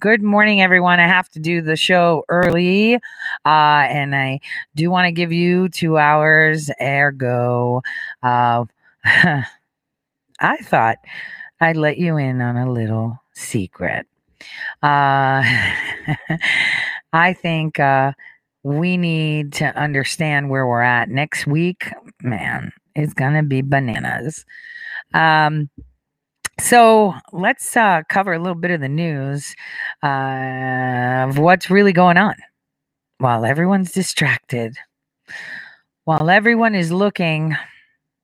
good morning, everyone. I have to do the show early, uh, and I do want to give you two hours. Ergo, uh, I thought I'd let you in on a little secret. Uh, I think uh, we need to understand where we're at next week. Man, it's gonna be bananas. Um, so let's uh, cover a little bit of the news uh, of what's really going on while everyone's distracted, while everyone is looking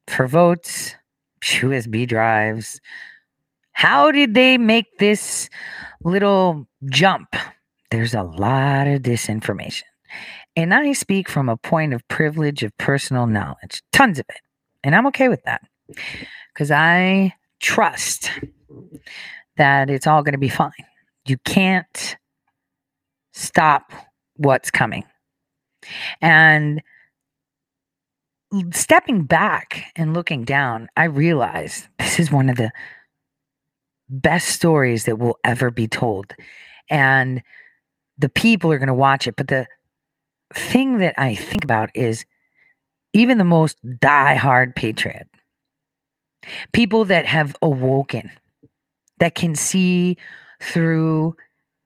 for votes, USB drives. How did they make this little jump? There's a lot of disinformation. And I speak from a point of privilege of personal knowledge, tons of it. And I'm okay with that because I trust that it's all going to be fine. You can't stop what's coming. And stepping back and looking down, I realize this is one of the best stories that will ever be told. And the people are going to watch it. But the thing that I think about is even the most die-hard patriot people that have awoken, that can see through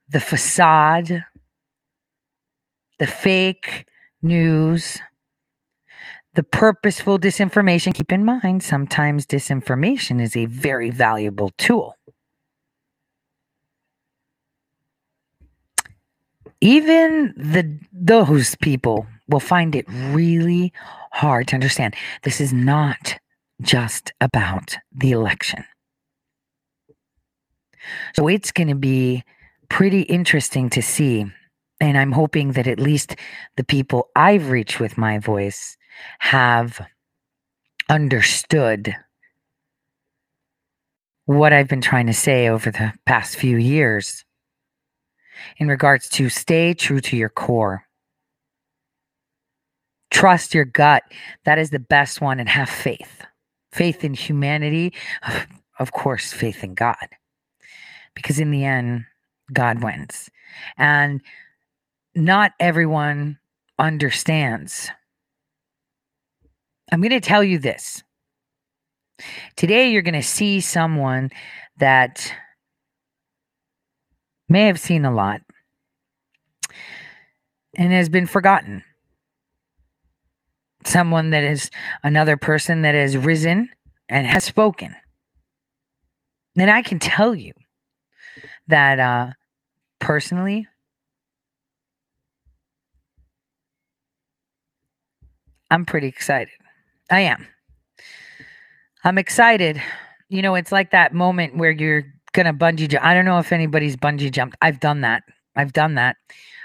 the facade, the fake news, the purposeful disinformation. Keep in mind, sometimes disinformation is a very valuable tool. Even the those people will find it really hard to understand. This is not just about the election. So it's going to be pretty interesting to see. And I'm hoping that at least the people I've reached with my voice have understood what I've been trying to say over the past few years in regards to stay true to your core. Trust your gut. That is the best one and have faith faith in humanity, of course, faith in God. Because in the end, God wins. And not everyone understands. I'm going to tell you this. Today, you're going to see someone that may have seen a lot and has been forgotten someone that is another person that has risen and has spoken. Then I can tell you that uh, personally, I'm pretty excited. I am. I'm excited. You know, it's like that moment where you're gonna bungee jump. I don't know if anybody's bungee jumped. I've done that. I've done that.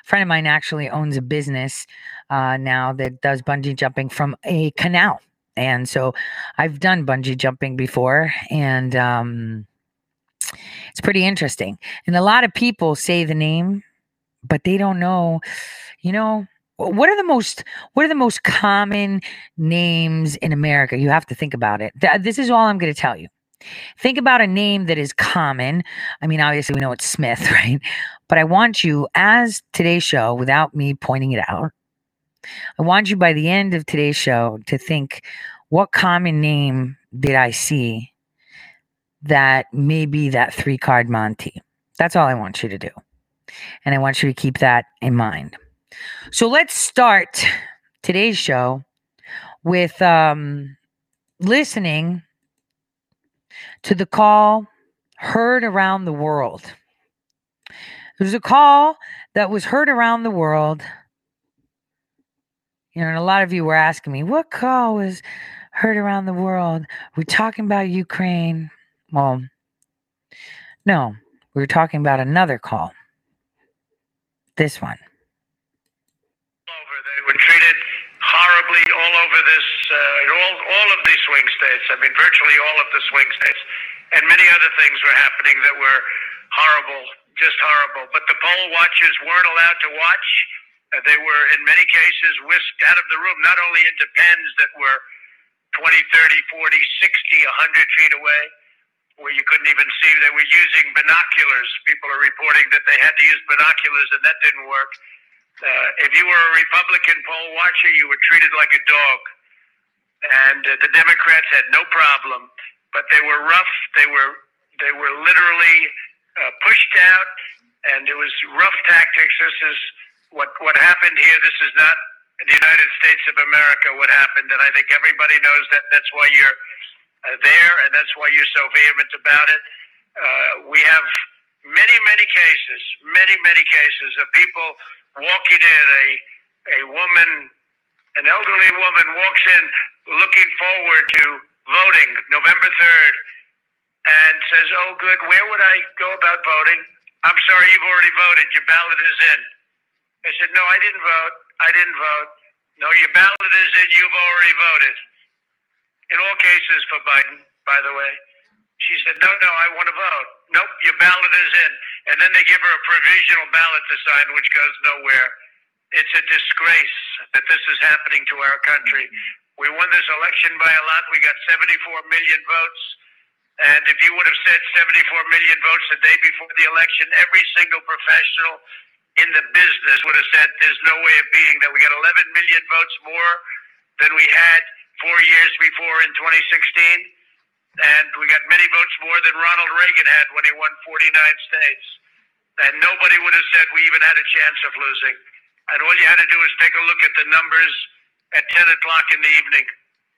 Friend of mine actually owns a business uh, now that does bungee jumping from a canal. And so I've done bungee jumping before, and um, it's pretty interesting. And a lot of people say the name, but they don't know, you know, what are the most what are the most common names in America? You have to think about it. Th- this is all I'm going to tell you. Think about a name that is common. I mean, obviously we know it's Smith, right? But I want you as today's show without me pointing it out I want you by the end of today's show to think what common name did I see that may be that three card Monty? That's all I want you to do. And I want you to keep that in mind. So let's start today's show with um, listening to the call heard around the world. There's a call that was heard around the world you know, and a lot of you were asking me, what call was heard around the world? We're talking about Ukraine. Well, no, we were talking about another call. This one. Over, they were treated horribly all over this, uh, all, all of these swing states. I mean, virtually all of the swing states. And many other things were happening that were horrible, just horrible. But the poll watchers weren't allowed to watch Uh, they were, in many cases, whisked out of the room, not only into pens that were 20, 30, 40, 60, 100 feet away, where you couldn't even see. They were using binoculars. People are reporting that they had to use binoculars, and that didn't work. Uh, if you were a Republican poll watcher, you were treated like a dog. And uh, the Democrats had no problem, but they were rough. They were they were literally uh, pushed out, and it was rough tactics. This is what what happened here. This is not the United States of America. What happened, and I think everybody knows that. That's why you're uh, there, and that's why you're so vehement about it. Uh, we have many, many cases, many, many cases of people walking in. A a woman, an elderly woman, walks in looking forward to voting November third, and says, "Oh, good. Where would I go about voting?" I'm sorry, you've already voted. Your ballot is in. I said, No, I didn't vote. I didn't vote. No, your ballot is in. You've already voted. In all cases for Biden, by the way. She said, No, no, I want to vote. Nope, your ballot is in. And then they give her a provisional ballot to sign, which goes nowhere. It's a disgrace that this is happening to our country. We won this election by a lot. We got 74 million votes. And if you would have said 74 million votes the day before the election, every single professional in the business would have said there's no way of beating that. We got 11 million votes more than we had four years before in 2016. And we got many votes more than Ronald Reagan had when he won 49 states. And nobody would have said we even had a chance of losing. And all you had to do was take a look at the numbers at 10 o'clock in the evening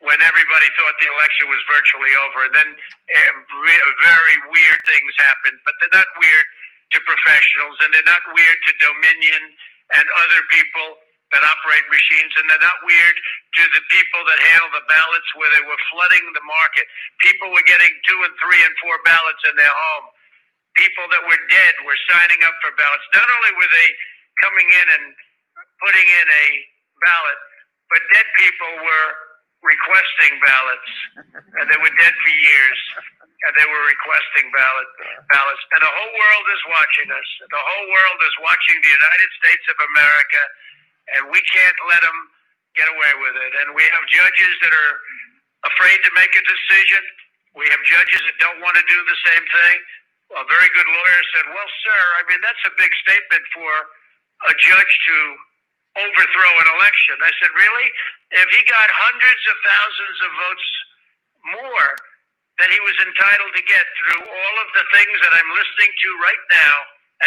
when everybody thought the election was virtually over. And then uh, very weird things happened, but they're not weird to professionals, and they're not weird to Dominion and other people that operate machines, and they're not weird to the people that handle the ballots where they were flooding the market. People were getting two and three and four ballots in their home. People that were dead were signing up for ballots. Not only were they coming in and putting in a ballot, but dead people were requesting ballots, and they were dead for years and they were requesting ballot ballots. And the whole world is watching us. The whole world is watching the United States of America, and we can't let them get away with it. And we have judges that are afraid to make a decision. We have judges that don't want to do the same thing. A very good lawyer said, "Well, sir, I mean that's a big statement for a judge to overthrow an election." I said, "Really? If he got hundreds of thousands of votes more." that he was entitled to get through all of the things that I'm listening to right now,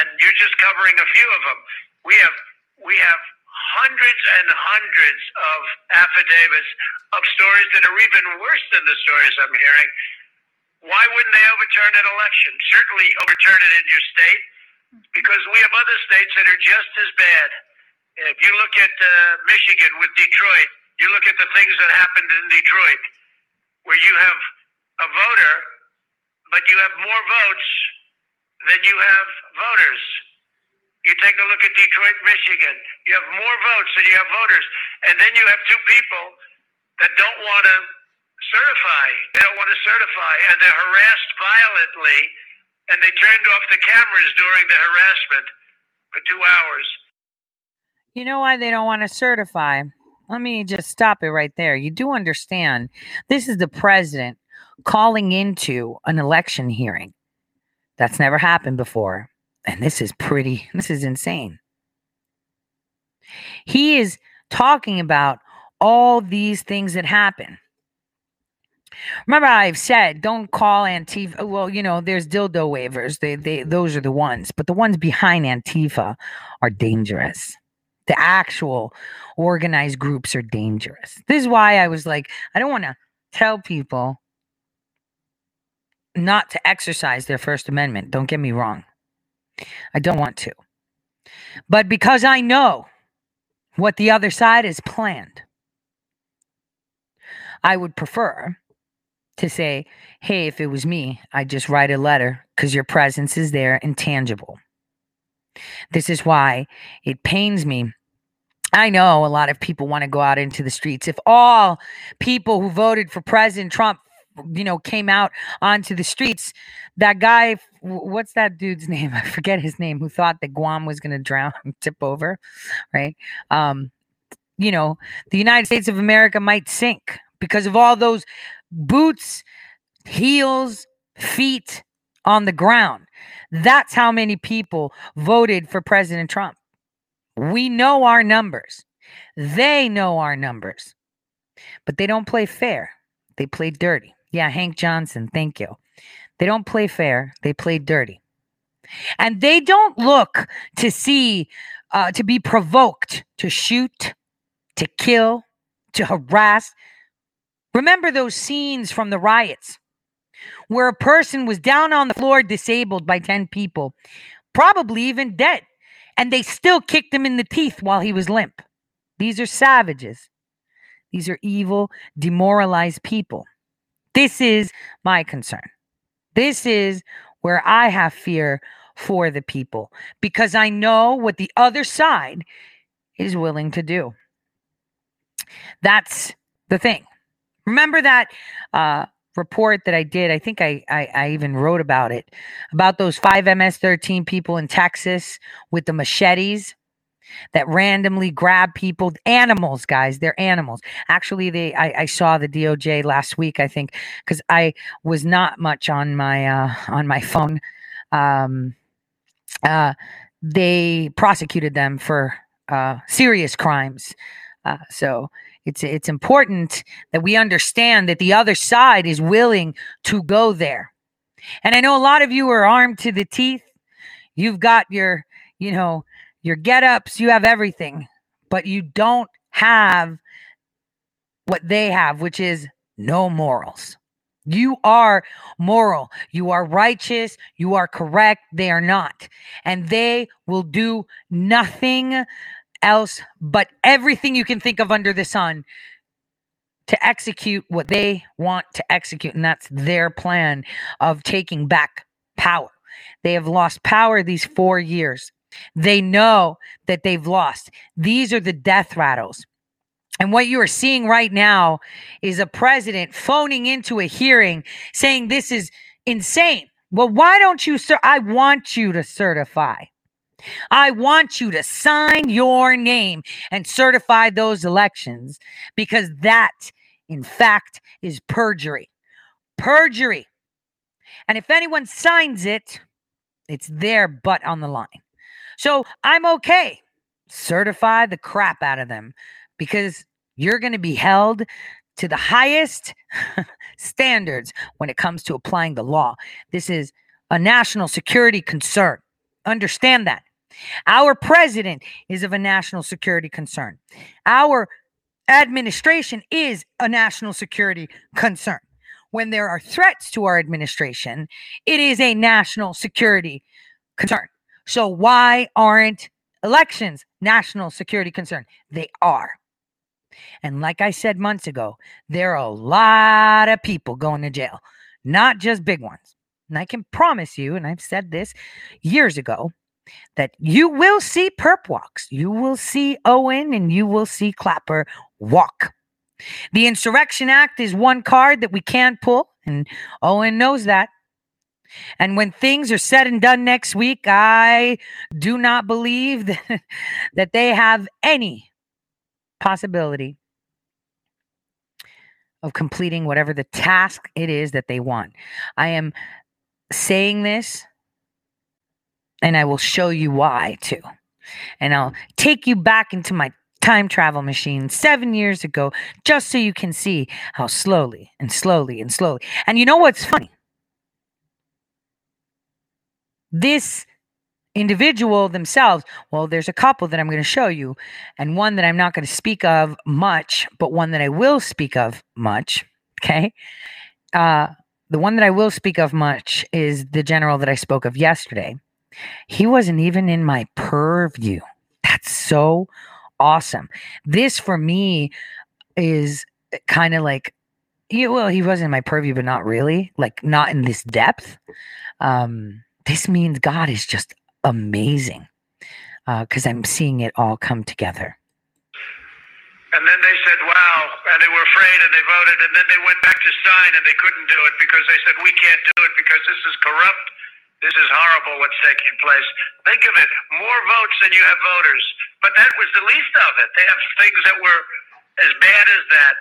and you're just covering a few of them. We have we have hundreds and hundreds of affidavits of stories that are even worse than the stories I'm hearing. Why wouldn't they overturn an election? Certainly overturn it in your state, because we have other states that are just as bad. If you look at uh, Michigan with Detroit, you look at the things that happened in Detroit, where you have a voter, but you have more votes than you have voters. You take a look at Detroit, Michigan. You have more votes than you have voters. And then you have two people that don't want to certify. They don't want to certify. And they're harassed violently. And they turned off the cameras during the harassment for two hours. You know why they don't want to certify? Let me just stop it right there. You do understand this is the president calling into an election hearing. That's never happened before. And this is pretty, this is insane. He is talking about all these things that happen. Remember, I've said don't call Antifa. Well, you know, there's dildo waivers. They, they, those are the ones, but the ones behind Antifa are dangerous. The actual organized groups are dangerous. This is why I was like, I don't want to tell people not to exercise their First Amendment. Don't get me wrong. I don't want to. But because I know what the other side has planned, I would prefer to say, hey, if it was me, I'd just write a letter because your presence is there and tangible. This is why it pains me. I know a lot of people want to go out into the streets. If all people who voted for President Trump you know, came out onto the streets. That guy what's that dude's name? I forget his name. Who thought that Guam was going to drown, tip over, right? Um, you know, the United States of America might sink because of all those boots, heels, feet on the ground. That's how many people voted for President Trump. We know our numbers. They know our numbers. But they don't play fair. They play dirty. Yeah, Hank Johnson, thank you. They don't play fair. They play dirty. And they don't look to see, uh, to be provoked to shoot, to kill, to harass. Remember those scenes from the riots where a person was down on the floor, disabled by 10 people, probably even dead, and they still kicked him in the teeth while he was limp. These are savages. These are evil, demoralized people. This is my concern. This is where I have fear for the people because I know what the other side is willing to do. That's the thing. Remember that uh, report that I did? I think I, I, I even wrote about it about those five MS-13 people in Texas with the machetes that randomly grab people animals guys they're animals actually they I, I saw the doj last week i think because i was not much on my uh on my phone um uh they prosecuted them for uh serious crimes uh, so it's it's important that we understand that the other side is willing to go there. And I know a lot of you are armed to the teeth. You've got your, you know, your get-ups, you have everything, but you don't have what they have, which is no morals. You are moral. You are righteous. You are correct. They are not. And they will do nothing else but everything you can think of under the sun to execute what they want to execute. And that's their plan of taking back power. They have lost power these four years. They know that they've lost. These are the death rattles. And what you are seeing right now is a president phoning into a hearing saying this is insane. Well, why don't you, sir? I want you to certify. I want you to sign your name and certify those elections because that, in fact, is perjury. Perjury. And if anyone signs it, it's their butt on the line. So I'm okay. Certify the crap out of them because you're going to be held to the highest standards when it comes to applying the law. This is a national security concern. Understand that. Our president is of a national security concern. Our administration is a national security concern. When there are threats to our administration, it is a national security concern. So, why aren't elections national security concern? They are. And like I said months ago, there are a lot of people going to jail, not just big ones. And I can promise you, and I've said this years ago, that you will see perp walks. You will see Owen and you will see Clapper walk. The Insurrection Act is one card that we can't pull, and Owen knows that. And when things are said and done next week, I do not believe that, that they have any possibility of completing whatever the task it is that they want. I am saying this and I will show you why too. And I'll take you back into my time travel machine seven years ago just so you can see how slowly and slowly and slowly. And you know what's funny? This individual themselves, well, there's a couple that I'm going to show you, and one that I'm not going to speak of much, but one that I will speak of much. Okay. Uh, the one that I will speak of much is the general that I spoke of yesterday. He wasn't even in my purview. That's so awesome. This for me is kind of like, yeah, well, he wasn't in my purview, but not really, like not in this depth. Um, this means God is just amazing because uh, I'm seeing it all come together. And then they said, wow, and they were afraid and they voted, and then they went back to sign and they couldn't do it because they said, we can't do it because this is corrupt This is horrible what's taking place. Think of it more votes than you have voters. But that was the least of it. They have things that were as bad as that.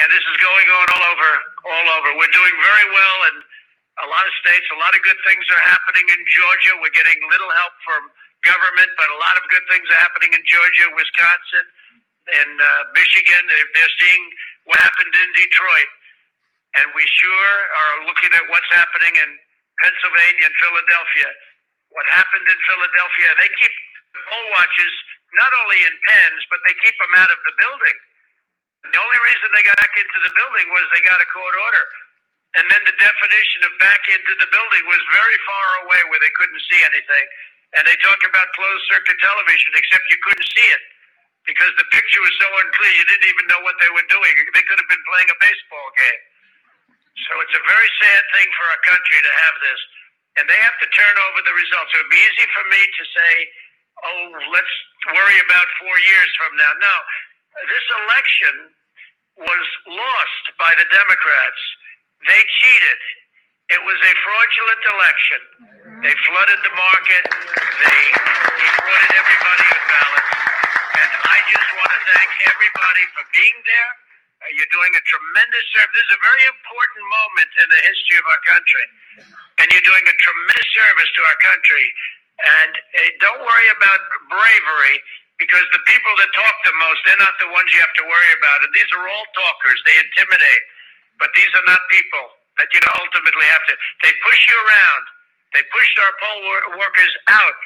And this is going on all over, all over. We're doing very well in a lot of states. A lot of good things are happening in Georgia. We're getting little help from government, but a lot of good things are happening in Georgia, Wisconsin, and uh, Michigan. They're seeing what happened in Detroit. And we sure are looking at what's happening in Pennsylvania and Philadelphia. What happened in Philadelphia, they keep poll watchers not only in pens, but they keep them out of the building. The only reason they got back into the building was they got a court order. And then the definition of back into the building was very far away where they couldn't see anything. And they talk about closed circuit television, except you couldn't see it because the picture was so unclear you didn't even know what they were doing. They could have been playing a baseball game. So it's a very sad thing for our country to have this. And they have to turn over the results. It would be easy for me to say, oh, let's worry about four years from now. No, this election was lost by the Democrats. They cheated. It was a fraudulent election. They flooded the market. They defrauded everybody of ballots. And I just want to thank everybody for being there. You're doing a tremendous service. This is a very important moment in the history of our country. And you're doing a tremendous service to our country. And uh, don't worry about bravery because the people that talk the most, they're not the ones you have to worry about. And these are all talkers. They intimidate. But these are not people that you ultimately have to. They push you around. They pushed our poll workers out.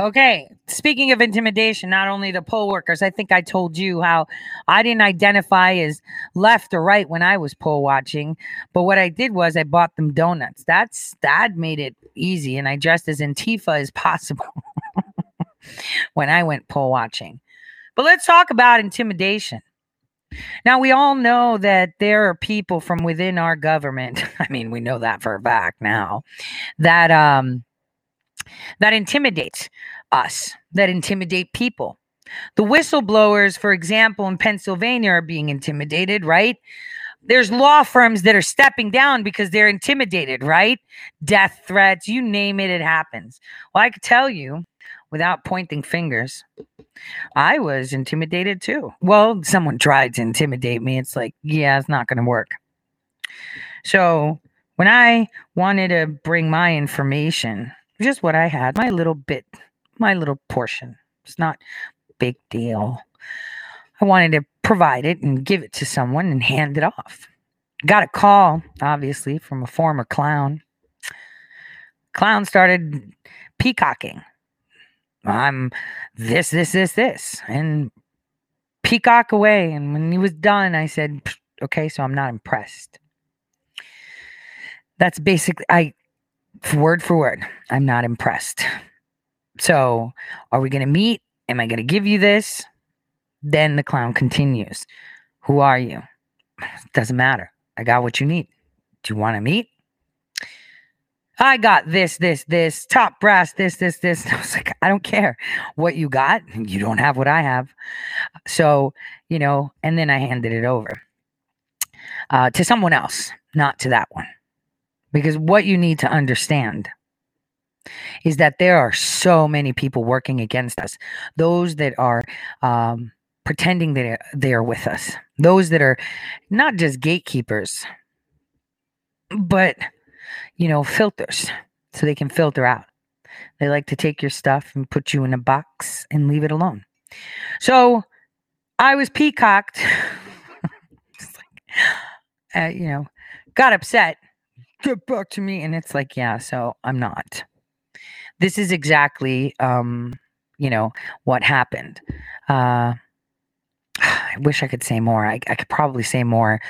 Okay, speaking of intimidation, not only the poll workers, I think I told you how I didn't identify as left or right when I was poll watching, but what I did was I bought them donuts. That's that made it easy, and I dressed as Antifa as possible when I went poll watching. But let's talk about intimidation. Now, we all know that there are people from within our government. I mean, we know that for a fact now that um, that intimidate us, that intimidate people. The whistleblowers, for example, in Pennsylvania are being intimidated, right? There's law firms that are stepping down because they're intimidated, right? Death threats, you name it, it happens. Well, I could tell you without pointing fingers, I was intimidated too. Well, someone tried to intimidate me. It's like, yeah, it's not going to work. So when I wanted to bring my information, just what I had, my little bit, my little portion. It's not big deal. I wanted to provide it and give it to someone and hand it off. Got a call, obviously, from a former clown. Clown started peacocking. I'm this, this, this, this, and peacock away. And when he was done, I said, okay, so I'm not impressed. That's basically, I word for word, I'm not impressed. So, are we going to meet? Am I going to give you this? Then the clown continues. Who are you? Doesn't matter. I got what you need. Do you want to meet? I got this, this, this, top brass, this, this, this. I was like, I don't care what you got. You don't have what I have. So, you know, and then I handed it over uh, to someone else, not to that one. Because what you need to understand is that there are so many people working against us. Those that are um, pretending that they are with us. Those that are not just gatekeepers, but, you know, filters so they can filter out. They like to take your stuff and put you in a box and leave it alone. So I was peacocked. like, uh, you know, got upset get back to me. And it's like, yeah, so I'm not. This is exactly, um, you know, what happened. Uh, I wish I could say more. I, I could probably say more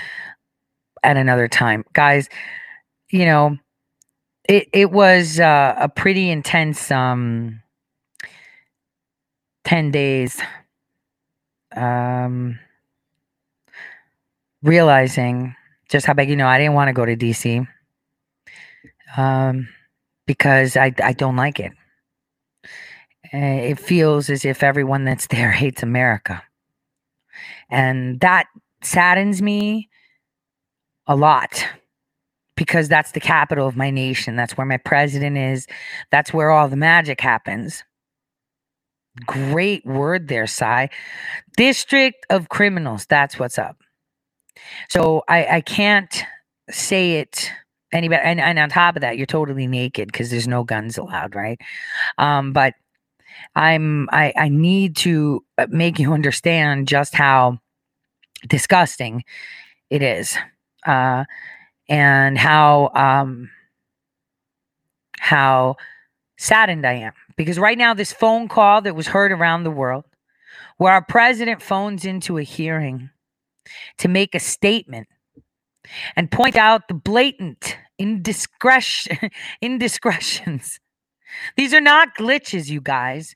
at another time. Guys, you know, it, it was uh, a pretty intense um, 10 days um, realizing just how big, you know, I didn't want to go to DC um, because I, I don't like it. Uh, it feels as if everyone that's there hates America. And that saddens me a lot because that's the capital of my nation. That's where my president is. That's where all the magic happens. Great word there, Cy. District of Criminals. That's what's up. So I, I can't say it any better. And, and on top of that, you're totally naked because there's no guns allowed, right? Um, but I'm I, I need to uh, make you understand just how disgusting it is. Uh, and how um how saddened I am because right now, this phone call that was heard around the world, where our president phones into a hearing to make a statement and point out the blatant indiscretion, indiscretions. These are not glitches, you guys.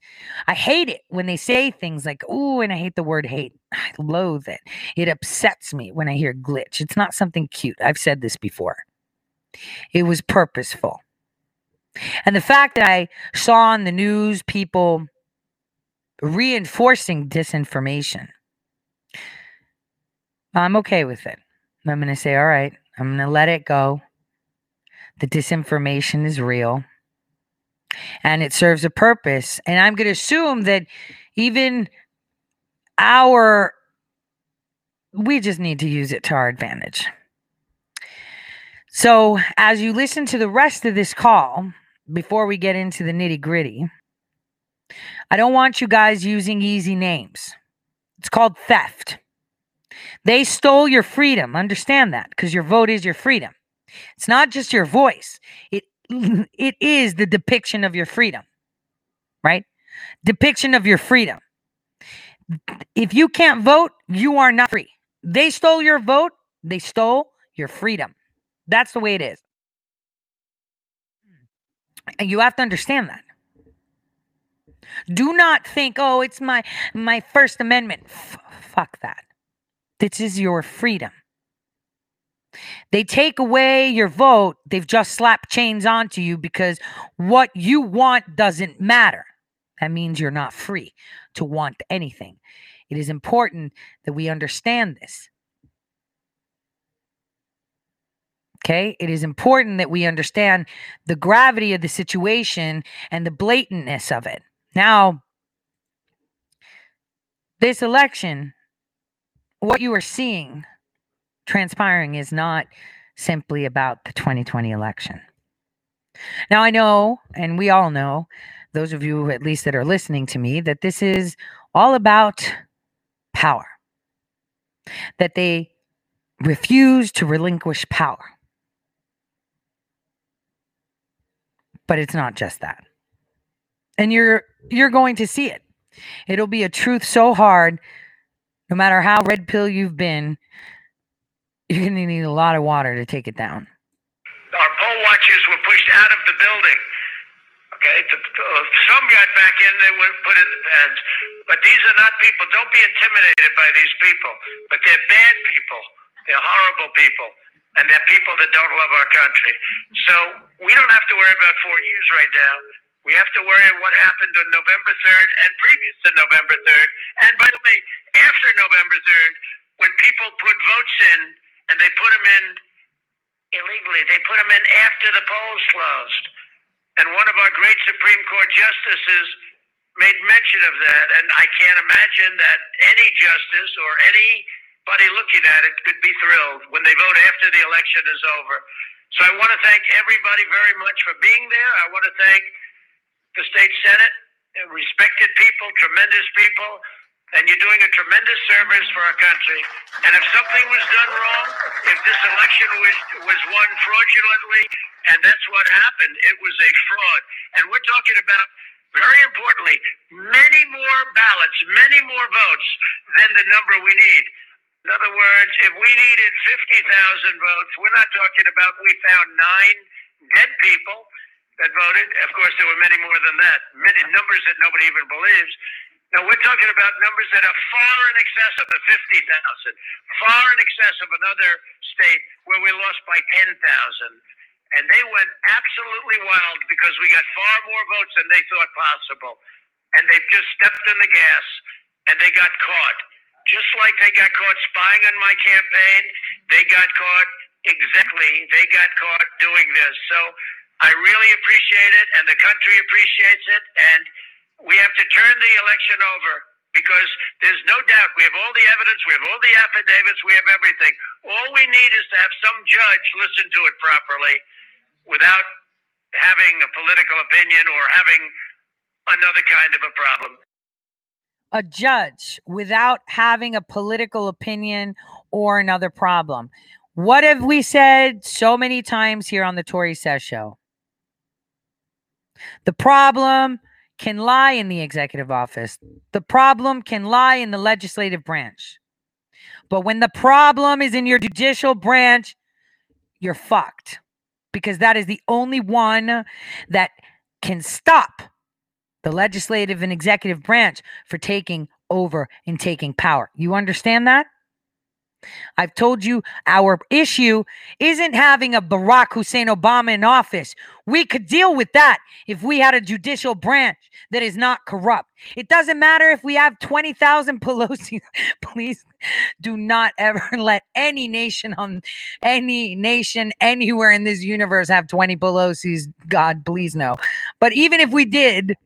I hate it when they say things like, oh, and I hate the word hate. I loathe it. It upsets me when I hear glitch. It's not something cute. I've said this before. It was purposeful. And the fact that I saw on the news people reinforcing disinformation, I'm okay with it. I'm going to say, all right, I'm going to let it go. The disinformation is real and it serves a purpose. And I'm going to assume that even our, we just need to use it to our advantage. So, as you listen to the rest of this call, before we get into the nitty gritty, I don't want you guys using easy names. It's called theft. They stole your freedom. Understand that because your vote is your freedom. It's not just your voice. It it is the depiction of your freedom. Right? Depiction of your freedom. If you can't vote, you are not free. They stole your vote, they stole your freedom. That's the way it is. And you have to understand that. Do not think, oh, it's my my First Amendment. F- fuck that. This is your freedom. They take away your vote, they've just slapped chains onto you because what you want doesn't matter. That means you're not free to want anything. It is important that we understand this. Okay. It is important that we understand the gravity of the situation and the blatantness of it. Now, this election, what you are seeing transpiring is not simply about the 2020 election. Now, I know, and we all know, those of you at least that are listening to me, that this is all about power, that they refuse to relinquish power. but it's not just that. And you're you're going to see it. It'll be a truth so hard, no matter how red pill you've been, you're gonna need a lot of water to take it down. Our poll watchers were pushed out of the building. Okay, uh, some got back in, they were put in the pens. But these are not people. Don't be intimidated by these people. But they're bad people. They're horrible people and they're people that don't love our country. So we don't have to worry about four years right now. We have to worry what happened on November 3rd and previous to November 3rd. And by the way, after November 3rd, when people put votes in and they put them in illegally, they put them in after the polls closed. And one of our great Supreme Court justices made mention of that. And I can't imagine that any justice or any anybody looking at it could be thrilled when they vote after the election is over. So I want to thank everybody very much for being there. I want to thank the state senate, respected people, tremendous people, and you're doing a tremendous service for our country. And if something was done wrong, if this election was was won fraudulently, and that's what happened, it was a fraud. And we're talking about very importantly, many more ballots, many more votes than the number we need. In other words, if we needed 50,000 votes, we're not talking about we found nine dead people that voted. Of course, there were many more than that, many numbers that nobody even believes. Now, we're talking about numbers that are far in excess of the 50,000, far in excess of another state where we lost by 10,000. And they went absolutely wild because we got far more votes than they thought possible. And they just stepped in the gas and they got caught. Just like they got caught spying on my campaign, they got caught exactly they got caught doing this. So I really appreciate it, and the country appreciates it, and we have to turn the election over because there's no doubt we have all the evidence, we have all the affidavits, we have everything. All we need is to have some judge listen to it properly without having a political opinion or having another kind of a problem. A judge without having a political opinion or another problem. What have we said so many times here on the Tore Says Show? The problem can lie in the executive office. The problem can lie in the legislative branch. But when the problem is in your judicial branch, you're fucked because that is the only one that can stop the legislative and executive branch for taking over and taking power. You understand that? I've told you our issue isn't having a Barack Hussein Obama in office. We could deal with that if we had a judicial branch that is not corrupt. It doesn't matter if we have 20,000 Pelosi. Please do not ever let any nation on any nation anywhere in this universe have 20 Pelosi's. God, please no. But even if we did,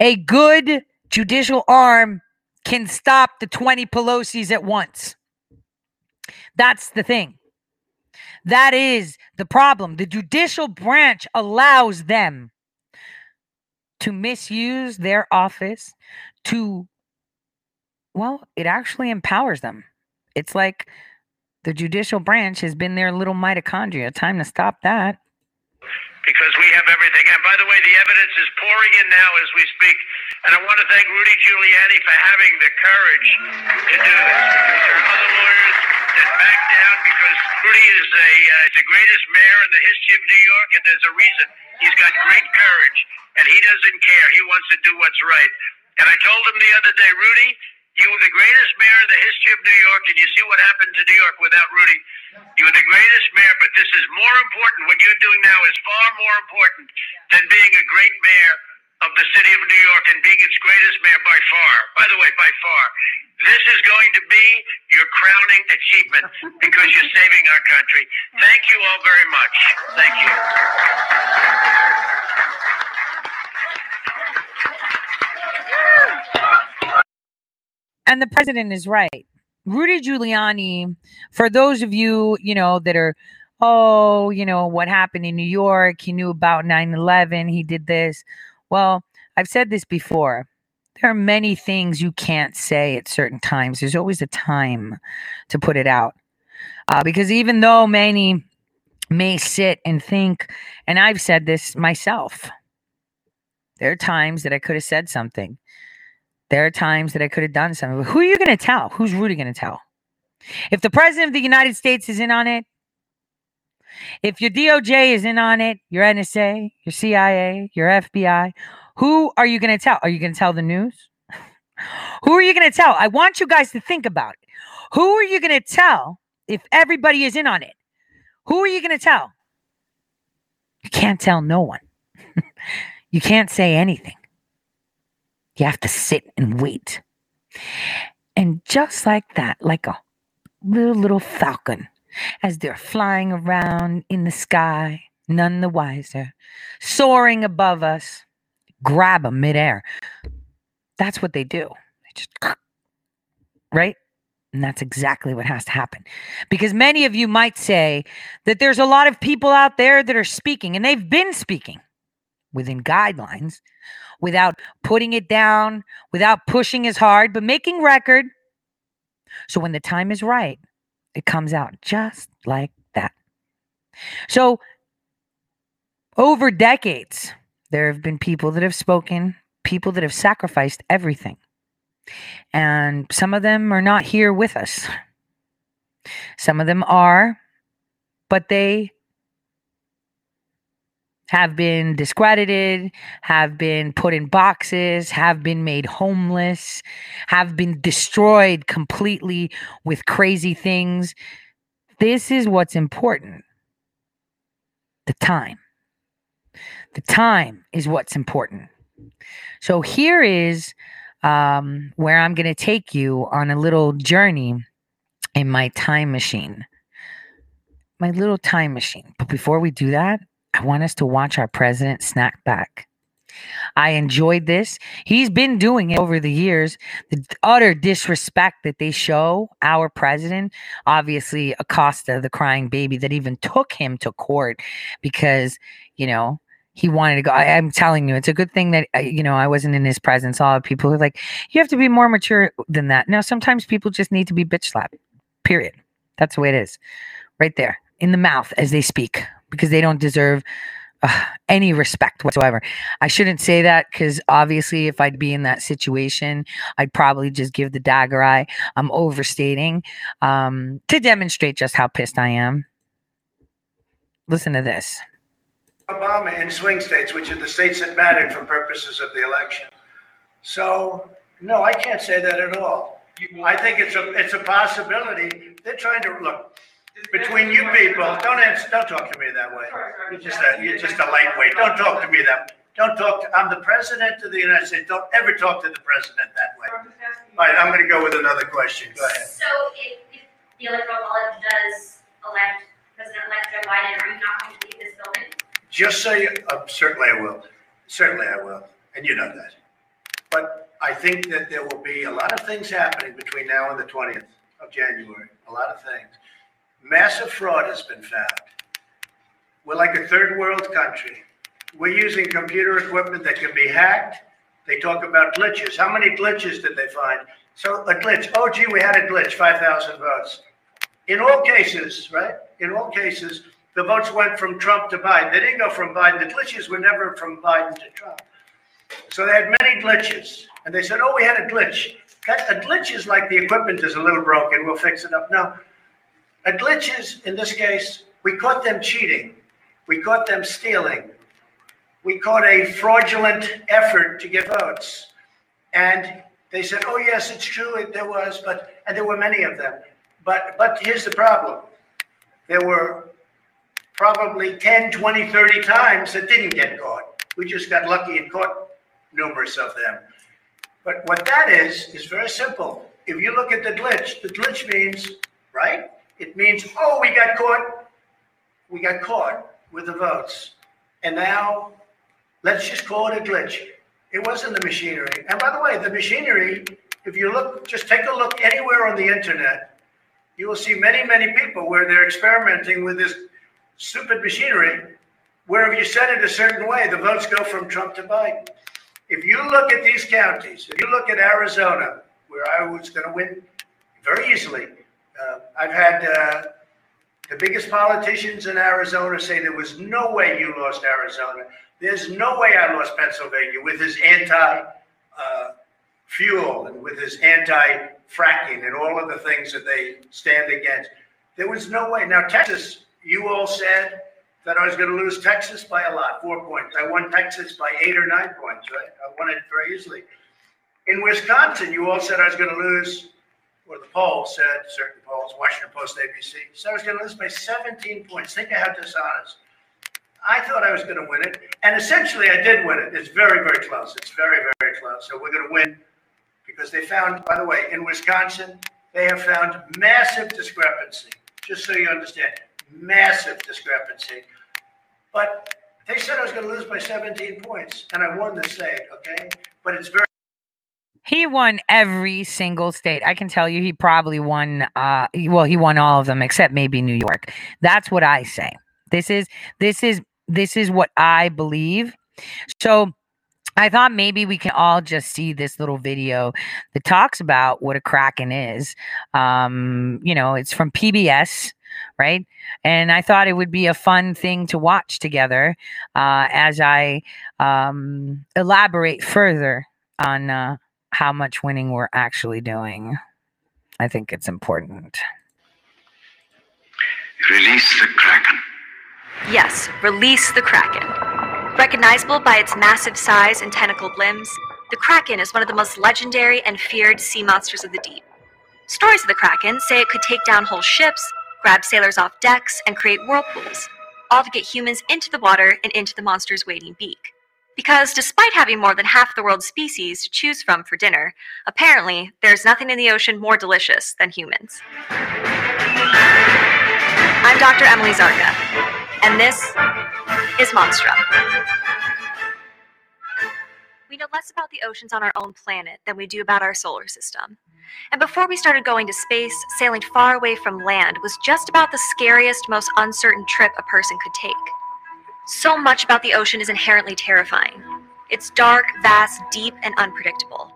a good judicial arm can stop the 20 Pelosi's at once. That's the thing. That is the problem. The judicial branch allows them to misuse their office to, well, it actually empowers them. It's like the judicial branch has been their little mitochondria. Time to stop that. Because we have everything. And by the way, the evidence is pouring in now as we speak. And I want to thank Rudy Giuliani for having the courage to do this. Because there are other lawyers that back down because Rudy is a uh, the greatest mayor in the history of New York, and there's a reason. He's got great courage, and he doesn't care. He wants to do what's right. And I told him the other day, Rudy, you were the greatest mayor in the history of New York, and you see what happened to New York without Rudy. You were the greatest mayor, but this is more important. What you're doing now is far more important than being a great mayor of the city of New York and being its greatest mayor by far. By the way, by far. This is going to be your crowning achievement because you're saving our country. Thank you all very much. Thank you. And the president is right. Rudy Giuliani, for those of you, you know, that are, oh, you know, what happened in New York, he knew about 9 11, he did this. Well, I've said this before. There are many things you can't say at certain times. There's always a time to put it out. Uh, because even though many may sit and think, and I've said this myself, there are times that I could have said something. There are times that I could have done something. Who are you going to tell? Who's Rudy going to tell? If the president of the United States is in on it, if your DOJ is in on it, your NSA, your CIA, your FBI, who are you going to tell? Are you going to tell the news? who are you going to tell? I want you guys to think about it. Who are you going to tell if everybody is in on it? Who are you going to tell? You can't tell no one. you can't say anything. You have to sit and wait. And just like that, like a little, little falcon, as they're flying around in the sky, none the wiser, soaring above us, grab them midair. That's what they do. They just, right? And that's exactly what has to happen. Because many of you might say that there's a lot of people out there that are speaking, and they've been speaking within guidelines without putting it down, without pushing as hard, but making record. So when the time is right, it comes out just like that. So, over decades, there have been people that have spoken, people that have sacrificed everything. And some of them are not here with us. Some of them are, but they have been discredited, have been put in boxes, have been made homeless, have been destroyed completely with crazy things. This is what's important the time. The time is what's important. So here is um, where I'm going to take you on a little journey in my time machine. my little time machine. But before we do that, I want us to watch our president snack back. I enjoyed this. He's been doing it over the years. The utter disrespect that they show our president, obviously Acosta, the crying baby, that even took him to court because, you know, he wanted to go. I, am telling you, it's a good thing that uh, you know I wasn't in his presence. All the people are like, you have to be more mature than that. Now, sometimes people just need to be bitch slapped. Period. That's the way it is, right there in the mouth as they speak because they don't deserve uh, any respect whatsoever. I shouldn't say that because obviously, if I'd be in that situation, I'd probably just give the dagger eye. I'm overstating um, to demonstrate just how pissed I am. Listen to this. Obama in swing states, which are the states that mattered for purposes of the election. So, no, I can't say that at all. I think it's a it's a possibility. They're trying to look between you people. Don't answer, don't talk to me that way. You're just a you're just a lightweight. Don't talk to me that. Don't talk. To, I'm the president of the United States. Don't ever talk to the president that way. All right, I'm going to go with another question. Go ahead. So, if, if the electoral college does elect President-elect Joe Biden, are you not going to leave this building? Just so you, uh, certainly I will. Certainly I will. And you know that. But I think that there will be a lot of things happening between now and the 20th of January. A lot of things. Massive fraud has been found. We're like a third world country. We're using computer equipment that can be hacked. They talk about glitches. How many glitches did they find? So a glitch. Oh, gee, we had a glitch, 5,000 votes. In all cases, right? In all cases, the votes went from Trump to Biden. They didn't go from Biden. The glitches were never from Biden to Trump. So they had many glitches. And they said, oh, we had a glitch. a glitch is like the equipment is a little broken. We'll fix it up. No. A glitch is, in this case, we caught them cheating. We caught them stealing. We caught a fraudulent effort to get votes. And they said, oh, yes, it's true. There was, but, and there were many of them. But, but here's the problem. There were probably 10, 20, 30 times that didn't get caught. We just got lucky and caught numerous of them. But what that is, is very simple. If you look at the glitch, the glitch means, right? It means, oh, we got caught. We got caught with the votes. And now let's just call it a glitch. It wasn't the machinery. And by the way, the machinery, if you look, just take a look anywhere on the internet, you will see many, many people where they're experimenting with this stupid machinery where if you set it a certain way, the votes go from Trump to Biden. If you look at these counties, if you look at Arizona, where I was going to win very easily, uh, I've had uh, the biggest politicians in Arizona say there was no way you lost Arizona. There's no way I lost Pennsylvania with his anti uh, fuel and with his anti fracking and all of the things that they stand against. There was no way. Now, Texas, you all said that I was going to lose Texas by a lot, four points. I won Texas by eight or nine points, right? I won it very easily. In Wisconsin, you all said I was going to lose, or the polls said, certain polls, Washington Post, ABC, said I was going to lose by 17 points. Think of how dishonest. I thought I was going to win it, and essentially I did win it. It's very, very close. It's very, very close. So we're going to win because they found, by the way, in Wisconsin, they have found massive discrepancy. Just so you understand, massive discrepancy. But they said I was going to lose by 17 points, and I won the state, okay? But it's very he won every single state. I can tell you he probably won uh well he won all of them except maybe New York. That's what I say. This is this is this is what I believe. So I thought maybe we can all just see this little video that talks about what a Kraken is. Um, you know, it's from PBS right? And I thought it would be a fun thing to watch together uh, as I um, elaborate further on uh, how much winning we're actually doing. I think it's important. Release the Kraken. Yes, release the Kraken. Recognizable by its massive size and tentacled limbs, the Kraken is one of the most legendary and feared sea monsters of the deep. Stories of the Kraken say it could take down whole ships, grab sailors off decks, and create whirlpools, all to get humans into the water and into the monster's waiting beak. Because despite having more than half the world's species to choose from for dinner, apparently there's nothing in the ocean more delicious than humans. I'm Dr. Emily Zarka, and this is Monstrum. We know less about the oceans on our own planet than we do about our solar system. And before we started going to space, sailing far away from land was just about the scariest, most uncertain trip a person could take. So much about the ocean is inherently terrifying. It's dark, vast, deep, and unpredictable.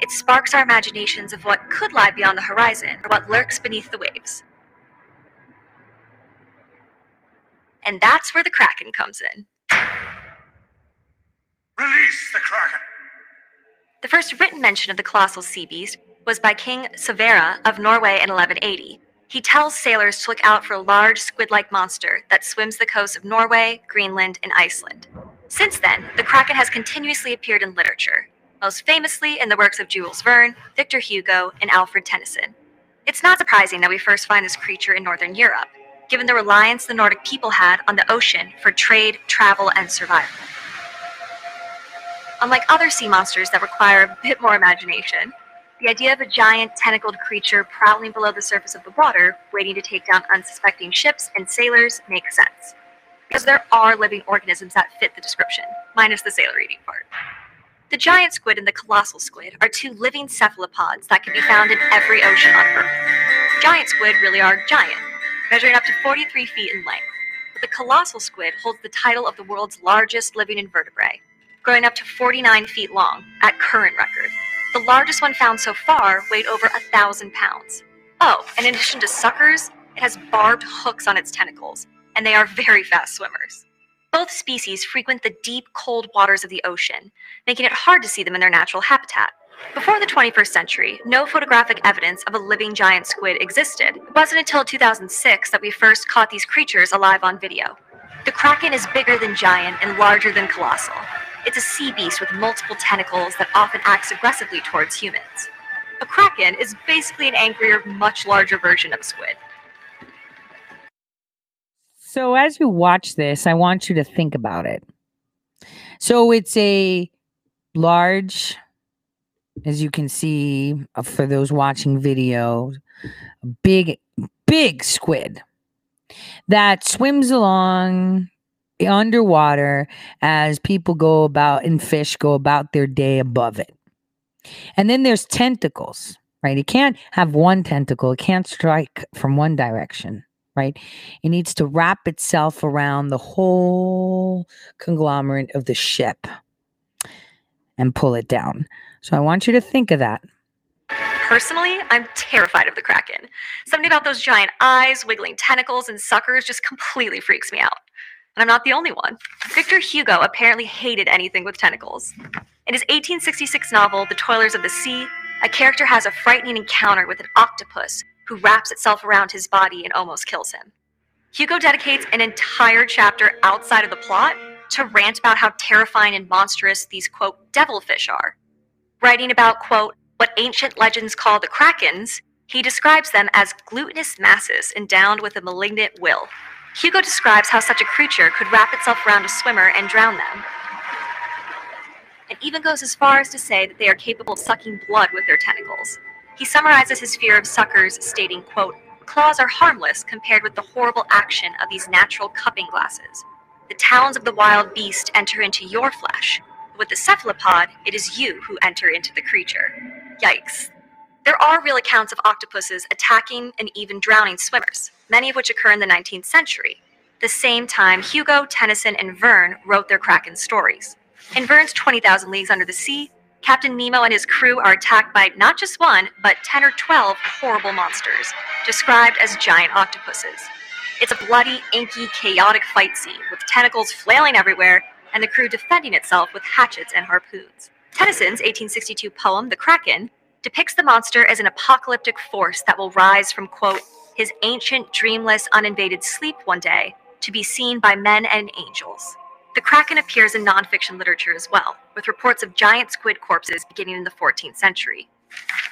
It sparks our imaginations of what could lie beyond the horizon or what lurks beneath the waves. And that's where the Kraken comes in. Release the Kraken! The first written mention of the colossal sea beast was by King Sverre of Norway in 1180. He tells sailors to look out for a large squid like monster that swims the coasts of Norway, Greenland, and Iceland. Since then, the Kraken has continuously appeared in literature, most famously in the works of Jules Verne, Victor Hugo, and Alfred Tennyson. It's not surprising that we first find this creature in Northern Europe, given the reliance the Nordic people had on the ocean for trade, travel, and survival. Unlike other sea monsters that require a bit more imagination, the idea of a giant tentacled creature prowling below the surface of the water, waiting to take down unsuspecting ships and sailors, makes sense. Because there are living organisms that fit the description, minus the sailor eating part. The giant squid and the colossal squid are two living cephalopods that can be found in every ocean on Earth. Giant squid really are giant, measuring up to 43 feet in length, but the colossal squid holds the title of the world's largest living invertebrate, growing up to 49 feet long at current record. The largest one found so far weighed over a thousand pounds. Oh, and in addition to suckers, it has barbed hooks on its tentacles, and they are very fast swimmers. Both species frequent the deep, cold waters of the ocean, making it hard to see them in their natural habitat. Before the 21st century, no photographic evidence of a living giant squid existed. It wasn't until 2006 that we first caught these creatures alive on video. The kraken is bigger than giant and larger than colossal. It's a sea beast with multiple tentacles that often acts aggressively towards humans. A kraken is basically an angrier, much larger version of a squid. So as you watch this, I want you to think about it. So it's a large, as you can see uh, for those watching video, big, big squid that swims along underwater as people go about and fish go about their day above it. And then there's tentacles, right? It can't have one tentacle, it can't strike from one direction right? It needs to wrap itself around the whole conglomerate of the ship and pull it down. So I want you to think of that. Personally, I'm terrified of the Kraken. Something about those giant eyes, wiggling tentacles, and suckers just completely freaks me out. And I'm not the only one. Victor Hugo apparently hated anything with tentacles. In his 1866 novel, The Toilers of the Sea, a character has a frightening encounter with an octopus who wraps itself around his body and almost kills him. Hugo dedicates an entire chapter outside of the plot to rant about how terrifying and monstrous these, quote, devilfish are. Writing about, quote, what ancient legends call the krakens, he describes them as glutinous masses endowed with a malignant will. Hugo describes how such a creature could wrap itself around a swimmer and drown them. And even goes as far as to say that they are capable of sucking blood with their tentacles. He summarizes his fear of suckers, stating, quote, Claws are harmless compared with the horrible action of these natural cupping glasses. The talons of the wild beast enter into your flesh. With the cephalopod, it is you who enter into the creature. Yikes. There are real accounts of octopuses attacking and even drowning swimmers, many of which occur in the 19th century, the same time Hugo, Tennyson, and Verne wrote their Kraken stories. In Verne's 20,000 Leagues Under the Sea, Captain Nemo and his crew are attacked by not just one, but 10 or 12 horrible monsters, described as giant octopuses. It's a bloody, inky, chaotic fight scene with tentacles flailing everywhere and the crew defending itself with hatchets and harpoons. Tennyson's 1862 poem, The Kraken, depicts the monster as an apocalyptic force that will rise from, quote, his ancient, dreamless, uninvaded sleep one day to be seen by men and angels. The Kraken appears in nonfiction literature as well, with reports of giant squid corpses beginning in the 14th century.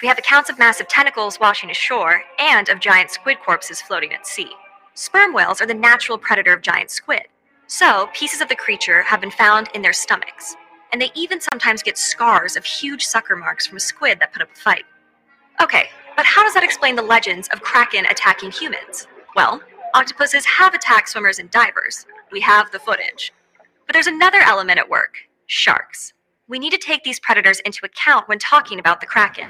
We have accounts of massive tentacles washing ashore and of giant squid corpses floating at sea. Sperm whales are the natural predator of giant squid, so pieces of the creature have been found in their stomachs, and they even sometimes get scars of huge sucker marks from a squid that put up a fight. Okay, but how does that explain the legends of kraken attacking humans? Well, octopuses have attacked swimmers and divers. We have the footage. But there's another element at work sharks. We need to take these predators into account when talking about the Kraken.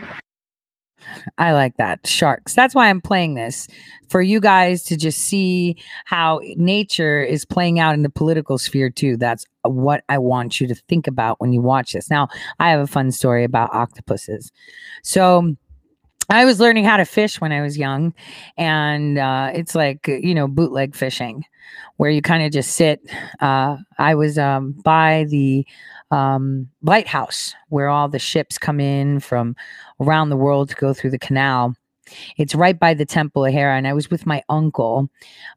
I like that. Sharks. That's why I'm playing this for you guys to just see how nature is playing out in the political sphere too. That's what I want you to think about when you watch this. Now, I have a fun story about octopuses. So, I was learning how to fish when I was young, and uh, it's like you know bootleg fishing, where you kind of just sit. Uh, I was um, by the um, lighthouse where all the ships come in from around the world to go through the canal. It's right by the Temple of Hera, and I was with my uncle.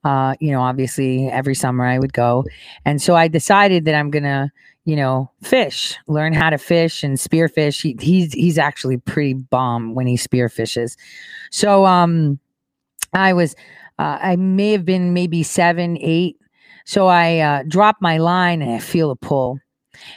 Uh, you know, obviously every summer I would go, and so I decided that I'm gonna you know, fish, learn how to fish and spearfish. He, he's he's actually pretty bomb when he spearfishes. So um I was uh, I may have been maybe seven, eight. So I uh, dropped my line and I feel a pull.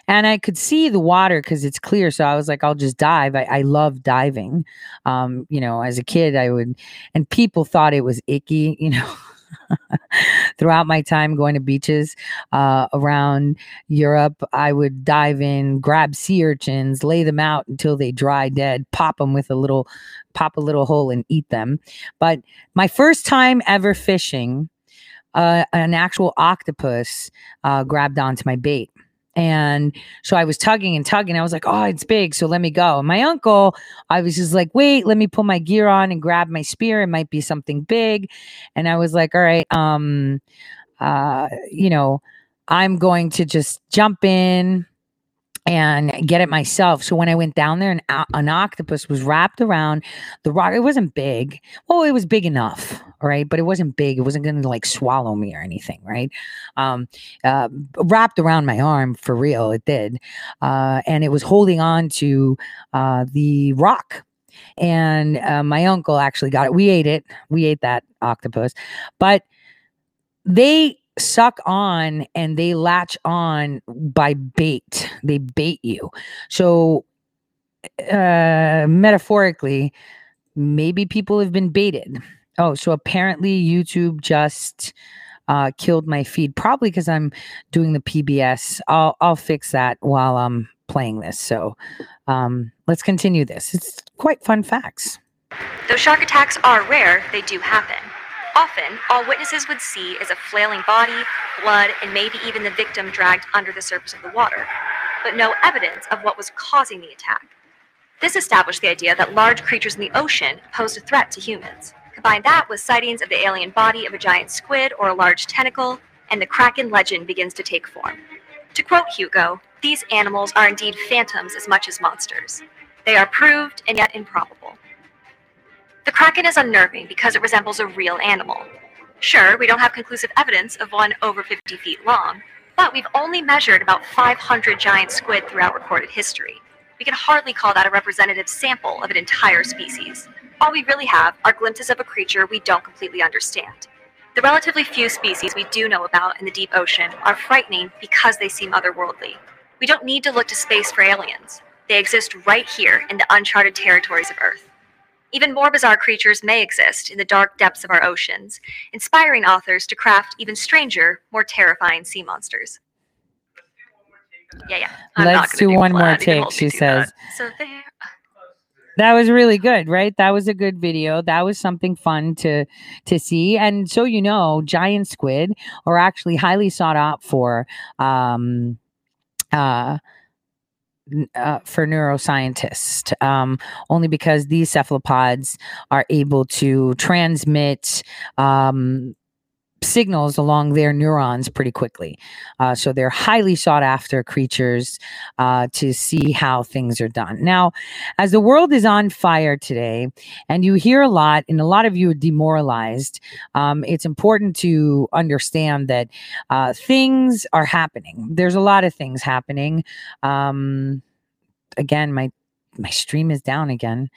And I could see the water because it's clear. So I was like, I'll just dive. I, I love diving. Um, you know, as a kid, I would, and people thought it was icky, you know. throughout my time going to beaches uh, around Europe, I would dive in, grab sea urchins, lay them out until they dry dead, pop them with a little, pop a little hole and eat them. But my first time ever fishing, uh, an actual octopus uh, grabbed onto my bait. And so I was tugging and tugging. I was like, oh, it's big. So let me go. And my uncle, I was just like, wait, let me put my gear on and grab my spear. It might be something big. And I was like, all right, um, uh, you know, I'm going to just jump in and get it myself. So when I went down there, an, an octopus was wrapped around the rock. It wasn't big. Well, it was big enough, right? But it wasn't big. It wasn't to like swallow me or anything, right? Um, uh, wrapped around my arm for real. It did, uh, and it was holding on to uh, the rock. And uh, my uncle actually got it. We ate it. We ate that octopus, but they suck on and they latch on by bait. They bait you. So, uh, metaphorically, maybe people have been baited. Oh, so apparently YouTube just uh, killed my feed, probably because I'm doing the PBS. I'll I'll fix that while I'm playing this. So, um, let's continue this. It's quite fun facts. Though shark attacks are rare, they do happen. Often, all witnesses would see is a flailing body, blood, and maybe even the victim dragged under the surface of the water, but no evidence of what was causing the attack. This established the idea that large creatures in the ocean posed a threat to humans. Combine that with sightings of the alien body of a giant squid or a large tentacle, and the Kraken legend begins to take form. To quote Hugo, these animals are indeed phantoms as much as monsters. They are proved and yet improbable. The kraken is unnerving because it resembles a real animal. Sure, we don't have conclusive evidence of one over 50 feet long, but we've only measured about 500 giant squid throughout recorded history. We can hardly call that a representative sample of an entire species. All we really have are glimpses of a creature we don't completely understand. The relatively few species we do know about in the deep ocean are frightening because they seem otherworldly. We don't need to look to space for aliens. They exist right here in the uncharted territories of Earth. Even more bizarre creatures may exist in the dark depths of our oceans, inspiring authors to craft even stranger, more terrifying sea monsters. Yeah, yeah. I'm Let's gonna do one more take, she says. that. So there. That was really good, right? That was a good video. That was something fun to to see. And so you know, giant squid are actually highly sought out for um uh uh, for neuroscientists, um, only because these cephalopods are able to transmit um, signals along their neurons pretty quickly. Uh, so they're highly sought after creatures uh, to see how things are done. Now, as the world is on fire today, and you hear a lot, and a lot of you are demoralized, um, it's important to understand that uh, things are happening. There's a lot of things happening. Um, again, my my stream is down again.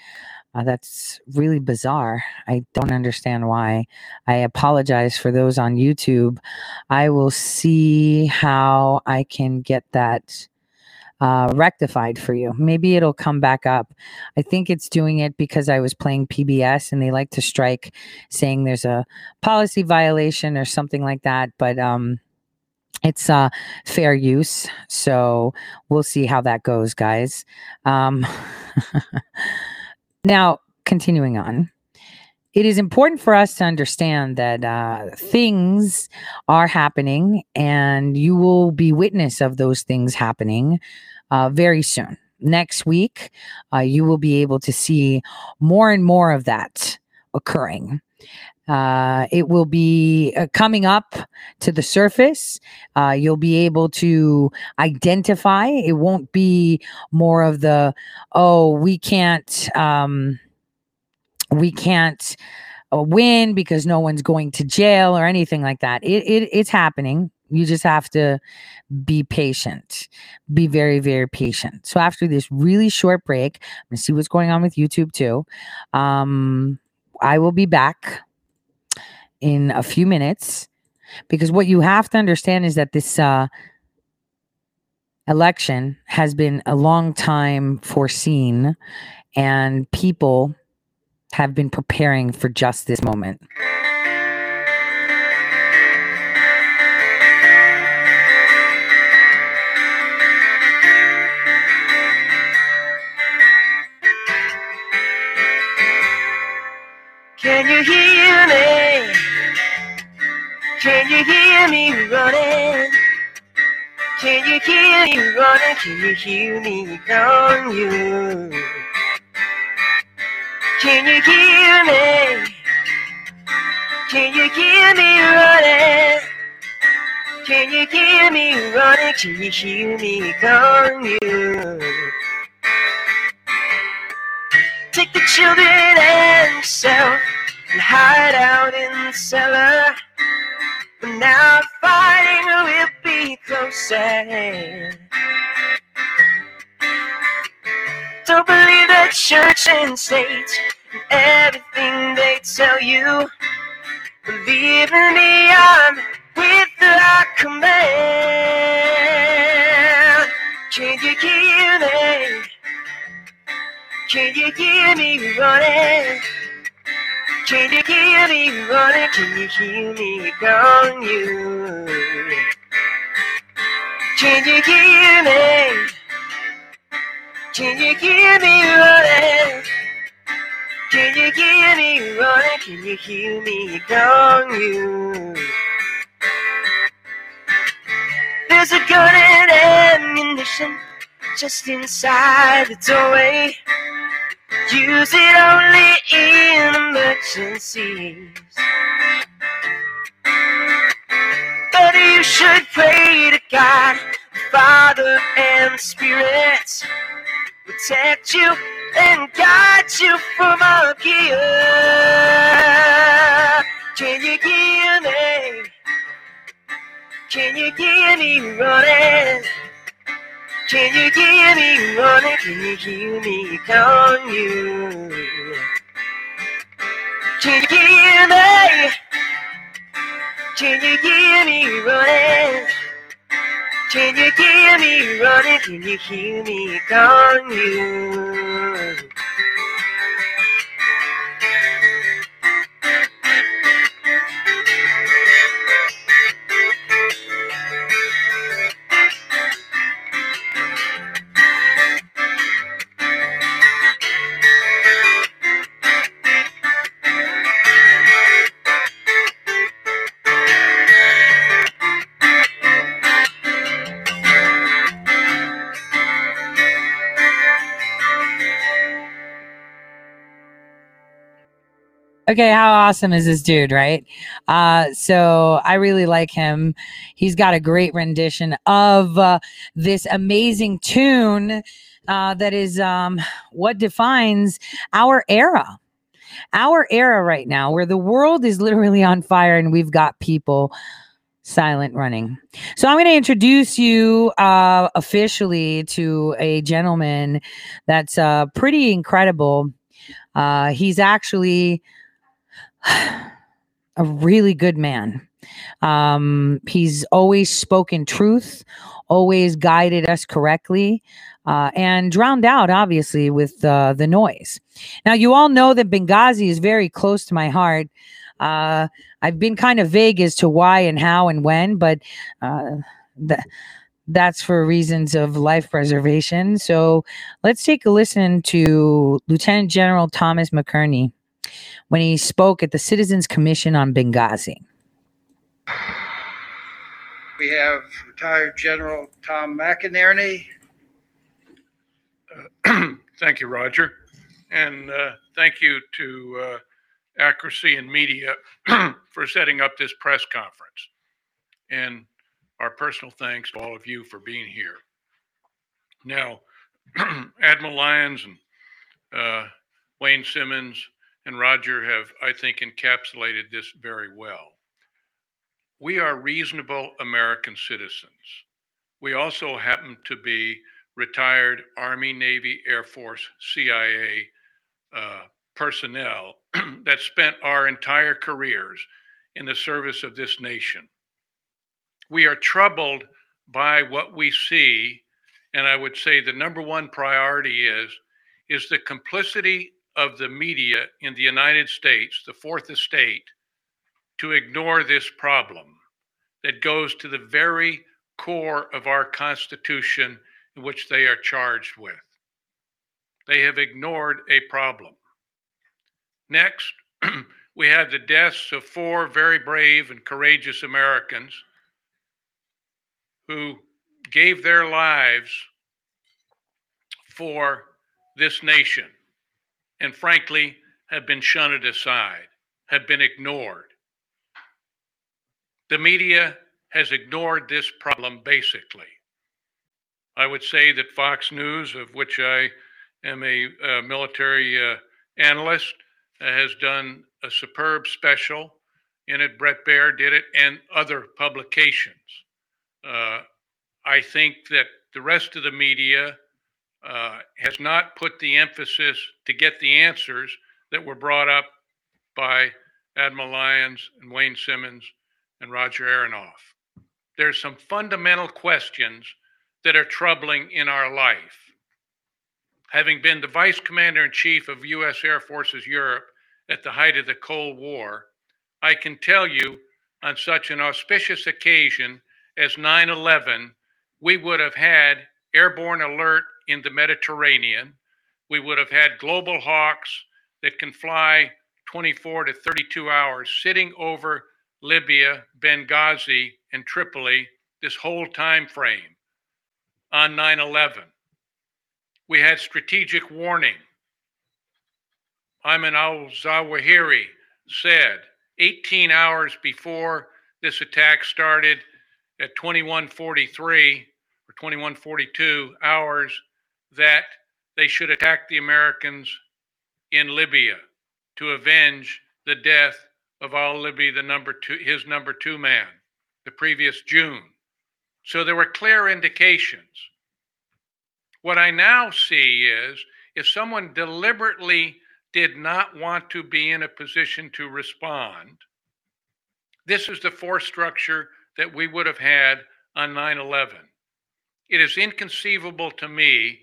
Uh, that's really bizarre. I don't understand why. I apologize for those on YouTube. I will see how I can get that uh, rectified for you. Maybe it'll come back up. I think it's doing it because I was playing PBS and they like to strike saying there's a policy violation or something like that. But um, it's uh, fair use. So we'll see how that goes, guys. Um, now, continuing on it is important for us to understand that uh, things are happening and you will be witness of those things happening uh, very soon. Next week uh, you will be able to see more and more of that occurring uh, it will be uh, coming up to the surface. Uh, you'll be able to identify. It won't be more of the, oh, we can't, um, we can't uh, win because no one's going to jail or anything like that. It, it it's happening. You just have to be patient. Be very, very patient. So after this really short break, I'm gonna see what's going on with YouTube too. Um, I will be back in a few minutes because what you have to understand is that this uh, election has been a long time foreseen, and people have been preparing for just this moment. Can you hear me? Can you hear me running? Can you hear me running? Can you hear me calling you? Can you hear me? Can you hear me running? Can you hear me running? Can you hear me calling you? Take the children and yourself and hide out in the cellar. But now fighting will be close at hand. Don't believe the church and state and everything they tell you. Believe in me, I'm with the command. Can you hear me? Can you hear me running? Can you hear me running? Can you hear me calling you? Can you hear me? Can you hear me running? Can you hear me running? Can you hear me calling you? There's a gun and ammunition just inside the doorway. Use it only in emergencies. But you should pray to God, Father and Spirit, protect you and guide you from all here. Can you hear me? Can you hear me running? Can you hear me running? Can you hear me calling you? Can you hear me? Can you hear me running? Can you hear me running? Can you hear me calling you? Okay, how awesome is this dude, right? Uh, so I really like him. He's got a great rendition of uh, this amazing tune uh, that is um, what defines our era. Our era right now, where the world is literally on fire and we've got people silent running. So I'm going to introduce you uh, officially to a gentleman that's uh, pretty incredible. Uh, he's actually a really good man. Um, he's always spoken truth, always guided us correctly, uh, and drowned out, obviously, with uh, the noise. Now, you all know that Benghazi is very close to my heart. Uh, I've been kind of vague as to why and how and when, but uh, th- that's for reasons of life preservation. So let's take a listen to Lieutenant General Thomas McInerney when he spoke at the Citizens Commission on Benghazi. We have retired General Tom McInerney. Thank you, Roger. And uh, thank you to uh, Accuracy in Media for setting up this press conference. And our personal thanks to all of you for being here. Now, Admiral Lyons and uh, Wayne Simmons and Roger have, I think, encapsulated this very well. We are reasonable American citizens. We also happen to be retired Army, Navy, Air Force, CIA uh, personnel that spent our entire careers in the service of this nation. We are troubled by what we see, and I would say the number one priority is is the complicity of the media in the United States, the fourth estate, to ignore this problem that goes to the very core of our Constitution, in which they are charged with. They have ignored a problem. Next, we had the deaths of four very brave and courageous Americans who gave their lives for this nation and frankly have been shunned aside, have been ignored. The media has ignored this problem basically. I would say that Fox News, of which I am a, a military uh, analyst, uh, has done a superb special in it. Bret Baier did it, and other publications. Uh, I think that the rest of the media uh, has not put the emphasis to get the answers that were brought up by Admiral Lyons and Wayne Simmons and Roger Aronoff. There's some fundamental questions that are troubling in our life. Having been the Vice Commander in Chief of U.S. Air Forces Europe at the height of the Cold War, I can tell you on such an auspicious occasion as 9 11, we would have had airborne alert in the Mediterranean. We would have had global hawks that can fly 24 to 32 hours sitting over Libya, Benghazi, and Tripoli this whole time frame on 9 11. We had strategic warning. Ayman al Zawahiri said 18 hours before this attack started at 2143 or 2142 hours that they should attack the Americans in Libya to avenge the death of al Libi, the number two, his number two man, the previous June. So there were clear indications. What I now see is if someone deliberately did not want to be in a position to respond, this is the force structure that we would have had on 9 11. It is inconceivable to me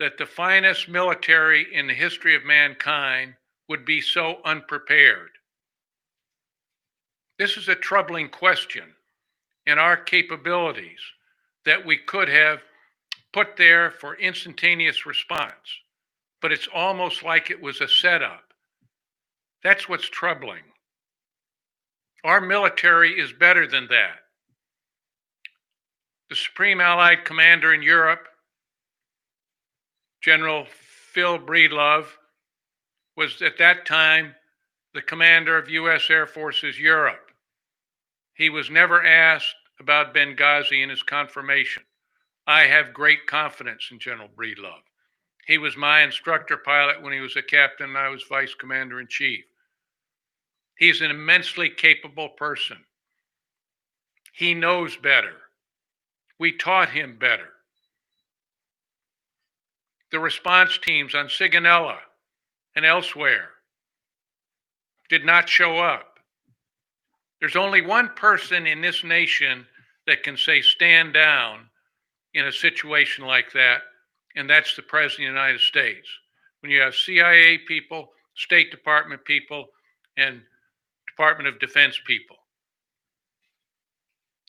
that the finest military in the history of mankind would be so unprepared. This is a troubling question in our capabilities that we could have put there for instantaneous response, but it's almost like it was a setup. That's what's troubling. Our military is better than that. The Supreme Allied Commander in Europe General Phil Breedlove was at that time the commander of U.S. Air Forces Europe. He was never asked about Benghazi in his confirmation. I have great confidence in General Breedlove. He was my instructor pilot when he was a captain and I was vice commander in chief. He's an immensely capable person. He knows better. We taught him better the response teams on Sigonella and elsewhere did not show up. There's only one person in this nation that can say stand down in a situation like that, and that's the President of the United States. When you have CIA people, State Department people, and Department of Defense people.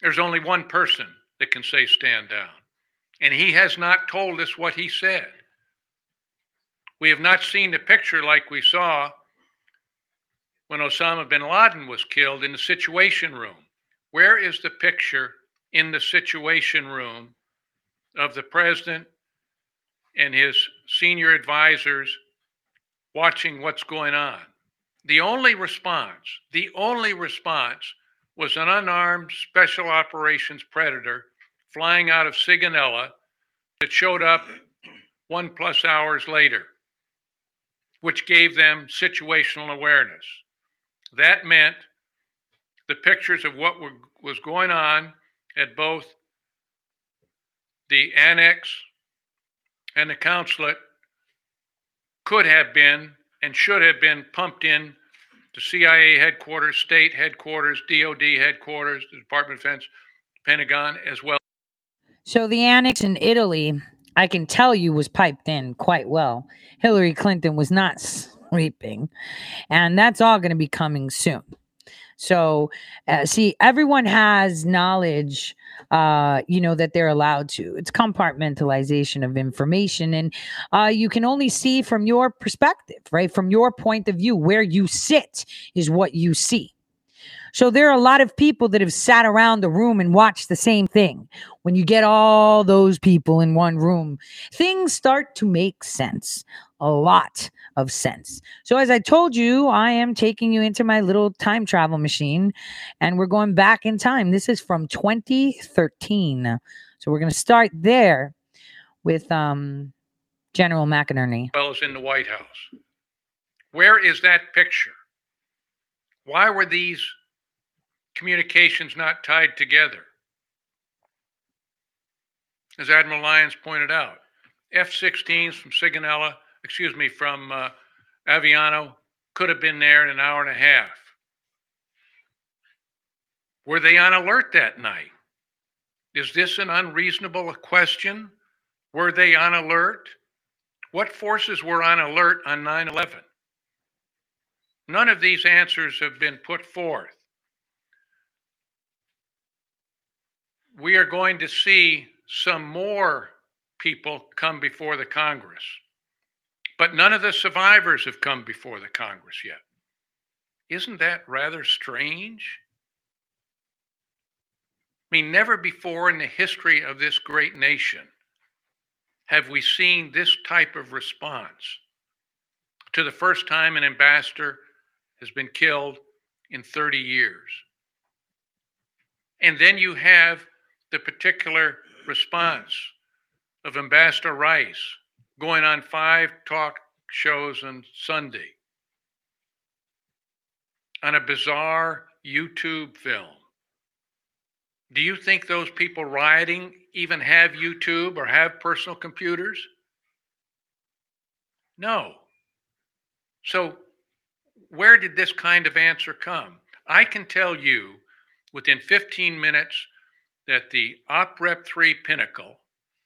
There's only one person that can say stand down. And he has not told us what he said. We have not seen the picture like we saw when Osama bin Laden was killed in the Situation Room. Where is the picture in the Situation Room of the president and his senior advisors watching what's going on? The only response, the only response was an unarmed special operations predator flying out of Sigonella that showed up one plus hours later, which gave them situational awareness. That meant the pictures of what were, was going on at both the annex and the consulate could have been and should have been pumped in to CIA headquarters, state headquarters, DOD headquarters, the Department of Defense, Pentagon, as well. So the annex in Italy, I can tell you, was piped in quite well. Hillary Clinton was not sleeping, and that's all going to be coming soon. So, uh, see, everyone has knowledge, uh, you know, that they're allowed to. It's compartmentalization of information, and uh, you can only see from your perspective, right? From your point of view, where you sit is what you see. So there are a lot of people that have sat around the room and watched the same thing. When you get all those people in one room, things start to make sense. A lot of sense. So, as I told you, I am taking you into my little time travel machine and we're going back in time. This is from 2013. So, we're going to start there with um, General McInerney. well as in the White House. Where is that picture? Why were these communications not tied together? As Admiral Lyons pointed out, F 16s from Sigonella, excuse me, from uh, Aviano could have been there in an hour and a half. Were they on alert that night? Is this an unreasonable question? Were they on alert? What forces were on alert on 9 11? None of these answers have been put forth. We are going to see some more people come before the Congress, but none of the survivors have come before the Congress yet. Isn't that rather strange? I mean, never before in the history of this great nation have we seen this type of response to the first time an ambassador has been killed in 30 years. And then you have the particular response of Ambassador Rice going on five talk shows on Sunday on a bizarre YouTube film. Do you think those people rioting even have YouTube or have personal computers? No. So, where did this kind of answer come? I can tell you within 15 minutes that the OPREP 3 Pinnacle,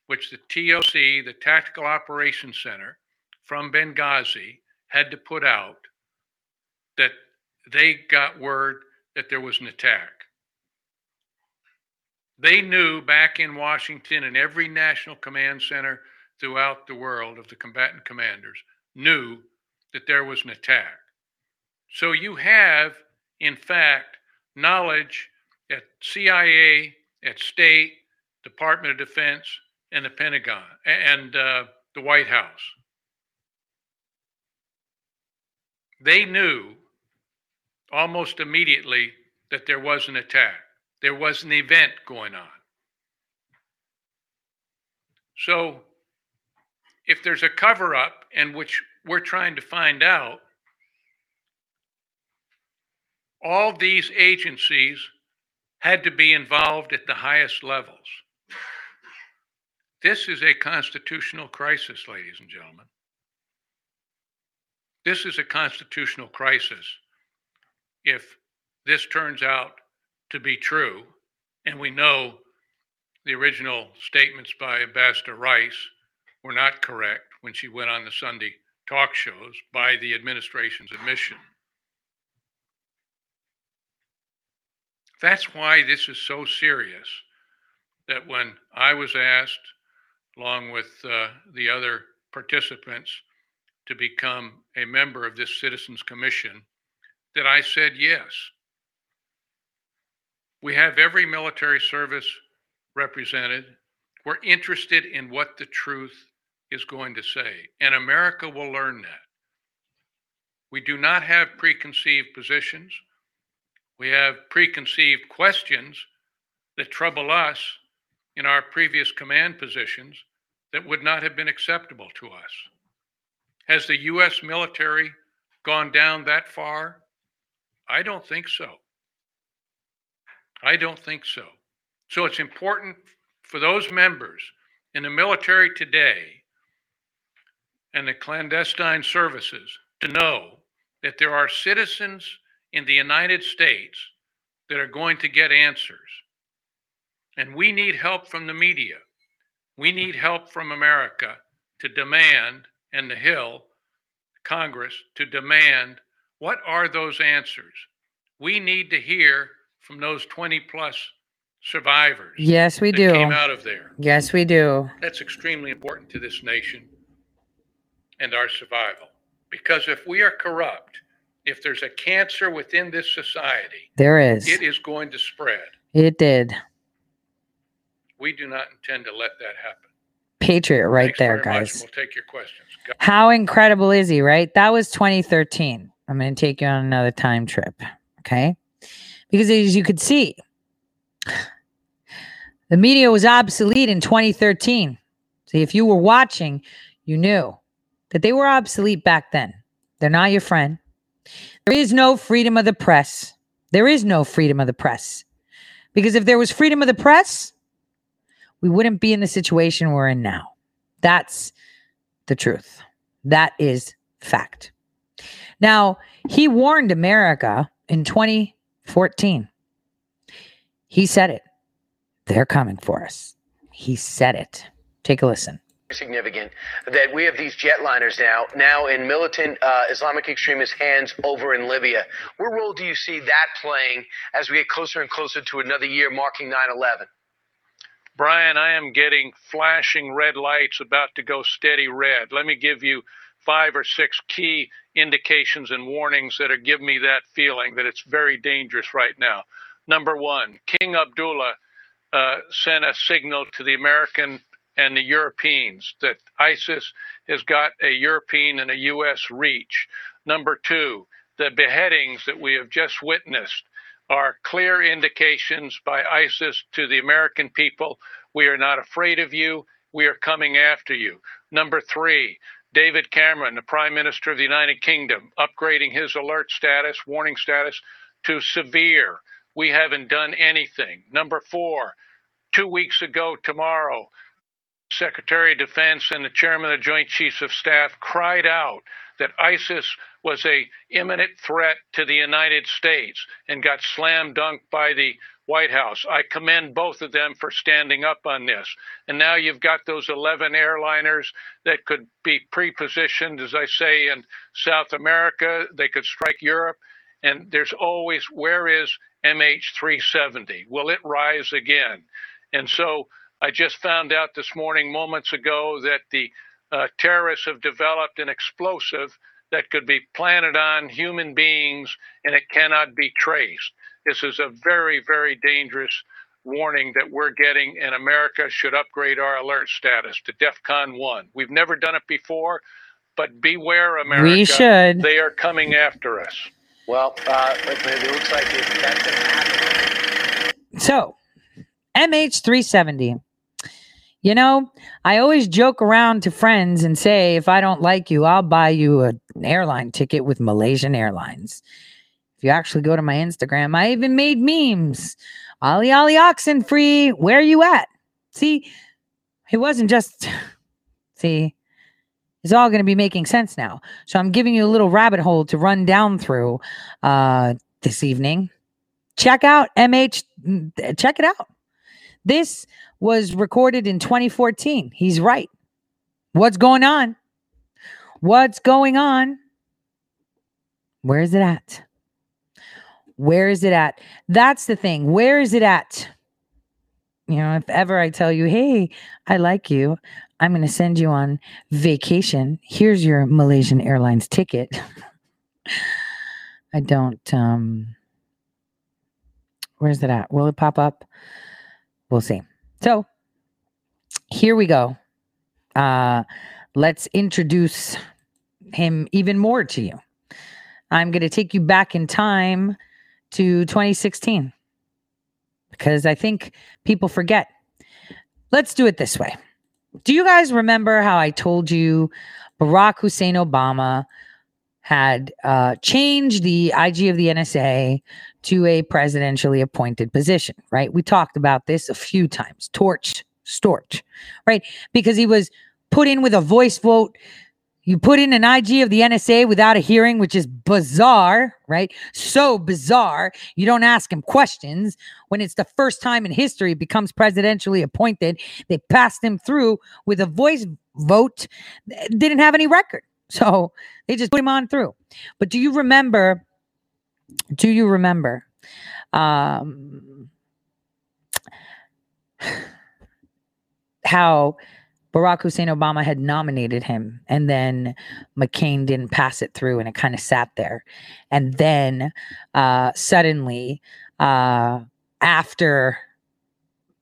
which the TOC, the Tactical Operations Center from Benghazi, had to put out, that they got word that there was an attack. They knew back in Washington and every national command center throughout the world of the combatant commanders knew that there was an attack. So you have, in fact, knowledge at CIA, at State, Department of Defense, and the Pentagon and uh, the White House. They knew almost immediately that there was an attack. There was an event going on. So, if there's a cover up in which we're trying to find out, all these agencies had to be involved at the highest levels. This is a constitutional crisis, ladies and gentlemen. This is a constitutional crisis if this turns out to be true, and we know the original statements by Ambassador Rice were not correct when she went on the Sunday talk shows by the administration's admission. That's why this is so serious that when I was asked, along with uh, the other participants, to become a member of this Citizens Commission, that I said yes. We have every military service represented. We're interested in what the truth is going to say, and America will learn that. We do not have preconceived positions. We have preconceived questions that trouble us in our previous command positions that would not have been acceptable to us. Has the U.S. military gone down that far? I don't think so. I don't think so. So it's important for those members in the military today and the clandestine services to know that there are citizens in the United States that are going to get answers. And we need help from the media. We need help from America to demand, and the Hill, Congress, to demand what are those answers? We need to hear from those 20 plus survivors. Yes, we do. Came out of there. Yes, we do. That's extremely important to this nation and our survival. Because if we are corrupt, if there's a cancer within this society, There is. it is going to spread. It did. We do not intend to let that happen. Patriot right Thanks there, very much. guys. We'll take your questions. Go- How incredible is he, right? That was 2013. I'm going to take you on another time trip. Okay. Because as you could see, the media was obsolete in 2013. See, if you were watching, you knew that they were obsolete back then. They're not your friend. There is no freedom of the press. There is no freedom of the press. Because if there was freedom of the press, we wouldn't be in the situation we're in now. That's the truth. That is fact. Now, he warned America in 2014. He said it. They're coming for us. He said it. Take a listen. Significant that we have these jetliners now, now in militant uh, Islamic extremist hands over in Libya. What role do you see that playing as we get closer and closer to another year marking 9 11? Brian, I am getting flashing red lights about to go steady red. Let me give you five or six key indications and warnings that are giving me that feeling that it's very dangerous right now. Number one, King Abdullah uh, sent a signal to the American and the Europeans that ISIS has got a European and a U.S. reach. Number two, the beheadings that we have just witnessed are clear indications by ISIS to the American people we are not afraid of you, we are coming after you. Number three, David Cameron, the Prime Minister of the United Kingdom, upgrading his alert status, warning status to severe. We haven't done anything. Number four, two weeks ago tomorrow, Secretary of Defense and the Chairman of the Joint Chiefs of Staff cried out that ISIS was a imminent threat to the United States and got slam dunked by the White House. I commend both of them for standing up on this. And now you've got those 11 airliners that could be pre-positioned, as I say, in South America. They could strike Europe. And there's always, where is MH370? Will it rise again? And so I just found out this morning, moments ago, that the uh, terrorists have developed an explosive that could be planted on human beings and it cannot be traced. This is a very, very dangerous warning that we're getting, and America should upgrade our alert status to DEFCON 1. We've never done it before, but beware, America. We should. They are coming after us. Well, uh, it, it looks like it, that's going to happen. So, MH370. You know, I always joke around to friends and say, if I don't like you, I'll buy you a- an airline ticket with Malaysian Airlines. If you actually go to my Instagram, I even made memes. Ollie Ollie Oxen free. Where are you at? See, it wasn't just, see, it's all going to be making sense now. So I'm giving you a little rabbit hole to run down through uh, this evening. check out MH, check it out. This was recorded in 2014. He's right. What's going on? What's going on? Where is it at? Where is it at? That's the thing. Where is it at? You know, if ever I tell you, hey, I like you, I'm going to send you on vacation. Here's your Malaysian Airlines ticket. I don't, um, where's it at? Will it pop up? We'll see. So here we go. Uh, let's introduce him even more to you. I'm going to take you back in time to 2016 because I think people forget. Let's do it this way. Do you guys remember how I told you Barack Hussein Obama had uh, changed the IG of the NSA to a presidentially appointed position, right? We talked about this a few times. Torch, Storch, right? Because he was put in with a voice vote you put in an IG of the NSA without a hearing, which is bizarre, right? So bizarre. You don't ask him questions when it's the first time in history becomes presidentially appointed. They passed him through with a voice vote, didn't have any record. So they just put him on through. But do you remember? Do you remember? Um, how Barack Hussein Obama had nominated him, and then McCain didn't pass it through, and it kind of sat there. And then uh, suddenly, uh, after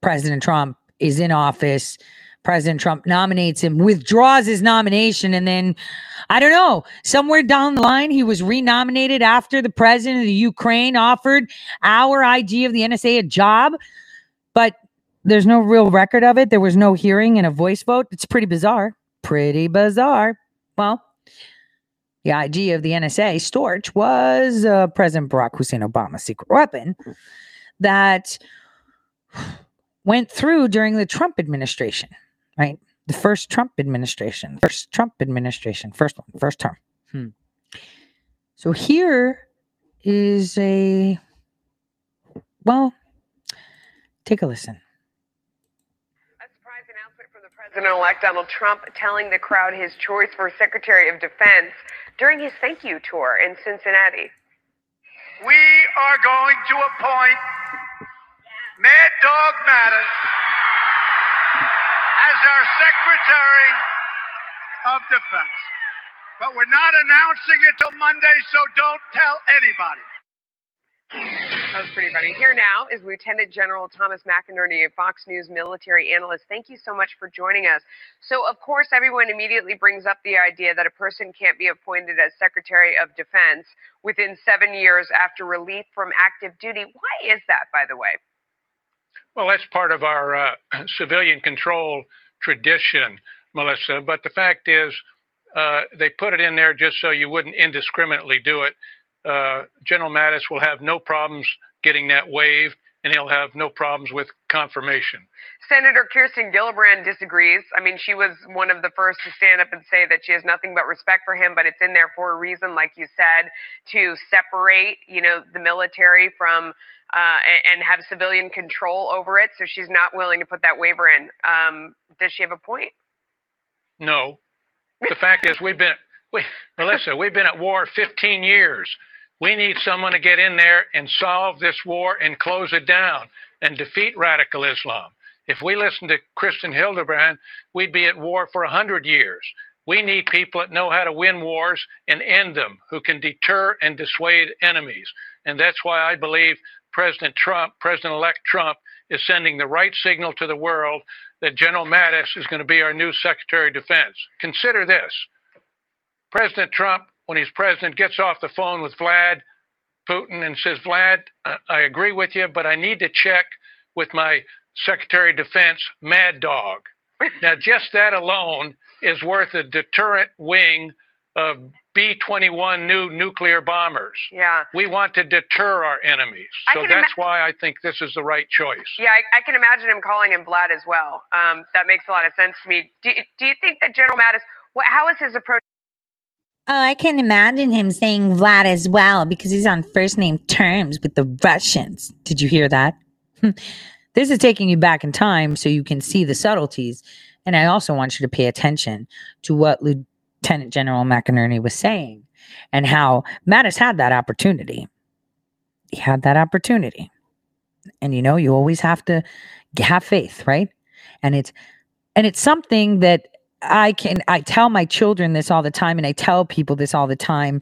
President Trump is in office, President Trump nominates him, withdraws his nomination, and then I don't know, somewhere down the line, he was renominated after the president of the Ukraine offered our IG of the NSA a job. But there's no real record of it. There was no hearing and a voice vote. It's pretty bizarre. Pretty bizarre. Well, the IG of the NSA, Storch, was uh, President Barack Hussein Obama's secret weapon that went through during the Trump administration, right? The first Trump administration, first Trump administration, first one, first term. Hmm. So here is a, well, take a listen. A surprise announcement from the President-elect Donald Trump telling the crowd his choice for Secretary of Defense during his thank you tour in Cincinnati. We are going to appoint Mad Dog Mattis as our Secretary of Defense. But we're not announcing it till Monday, so don't tell anybody. That was pretty funny. Here now is Lieutenant General Thomas McInerney, Fox News military analyst. Thank you so much for joining us. So, of course, everyone immediately brings up the idea that a person can't be appointed as Secretary of Defense within seven years after relief from active duty. Why is that, by the way? Well, that's part of our uh, civilian control tradition, Melissa. But the fact is, uh, they put it in there just so you wouldn't indiscriminately do it uh, General Mattis will have no problems getting that waived, and he'll have no problems with confirmation. Senator Kirsten Gillibrand disagrees. I mean, she was one of the first to stand up and say that she has nothing but respect for him, but it's in there for a reason, like you said, to separate, you know, the military from uh, and have civilian control over it. So she's not willing to put that waiver in. Um, does she have a point? No. The fact is, we've been, we, Melissa, we've been at war 15 years. We need someone to get in there and solve this war and close it down and defeat radical Islam. If we listened to Kristen Hildebrand, we'd be at war for 100 years. We need people that know how to win wars and end them, who can deter and dissuade enemies. And that's why I believe President Trump, President elect Trump, is sending the right signal to the world that General Mattis is going to be our new Secretary of Defense. Consider this President Trump when he's president, gets off the phone with Vlad Putin and says, Vlad, I agree with you, but I need to check with my Secretary of Defense, Mad Dog. now, just that alone is worth a deterrent wing of B 21 new nuclear bombers. Yeah. We want to deter our enemies. So that's ima- why I think this is the right choice. Yeah, I, I, can imagine him calling him Vlad as well. Um, that makes a lot of sense to me. Do, do you think that General Mattis, what, how is his approach? Oh, I can imagine him saying Vlad as well because he's on first name terms with the Russians. Did you hear that? this is taking you back in time so you can see the subtleties. And I also want you to pay attention to what Lieutenant General McInerney was saying and how Mattis had that opportunity. He had that opportunity. And you know, you always have to have faith, right? And it's and it's something that I can I tell my children this all the time and I tell people this all the time.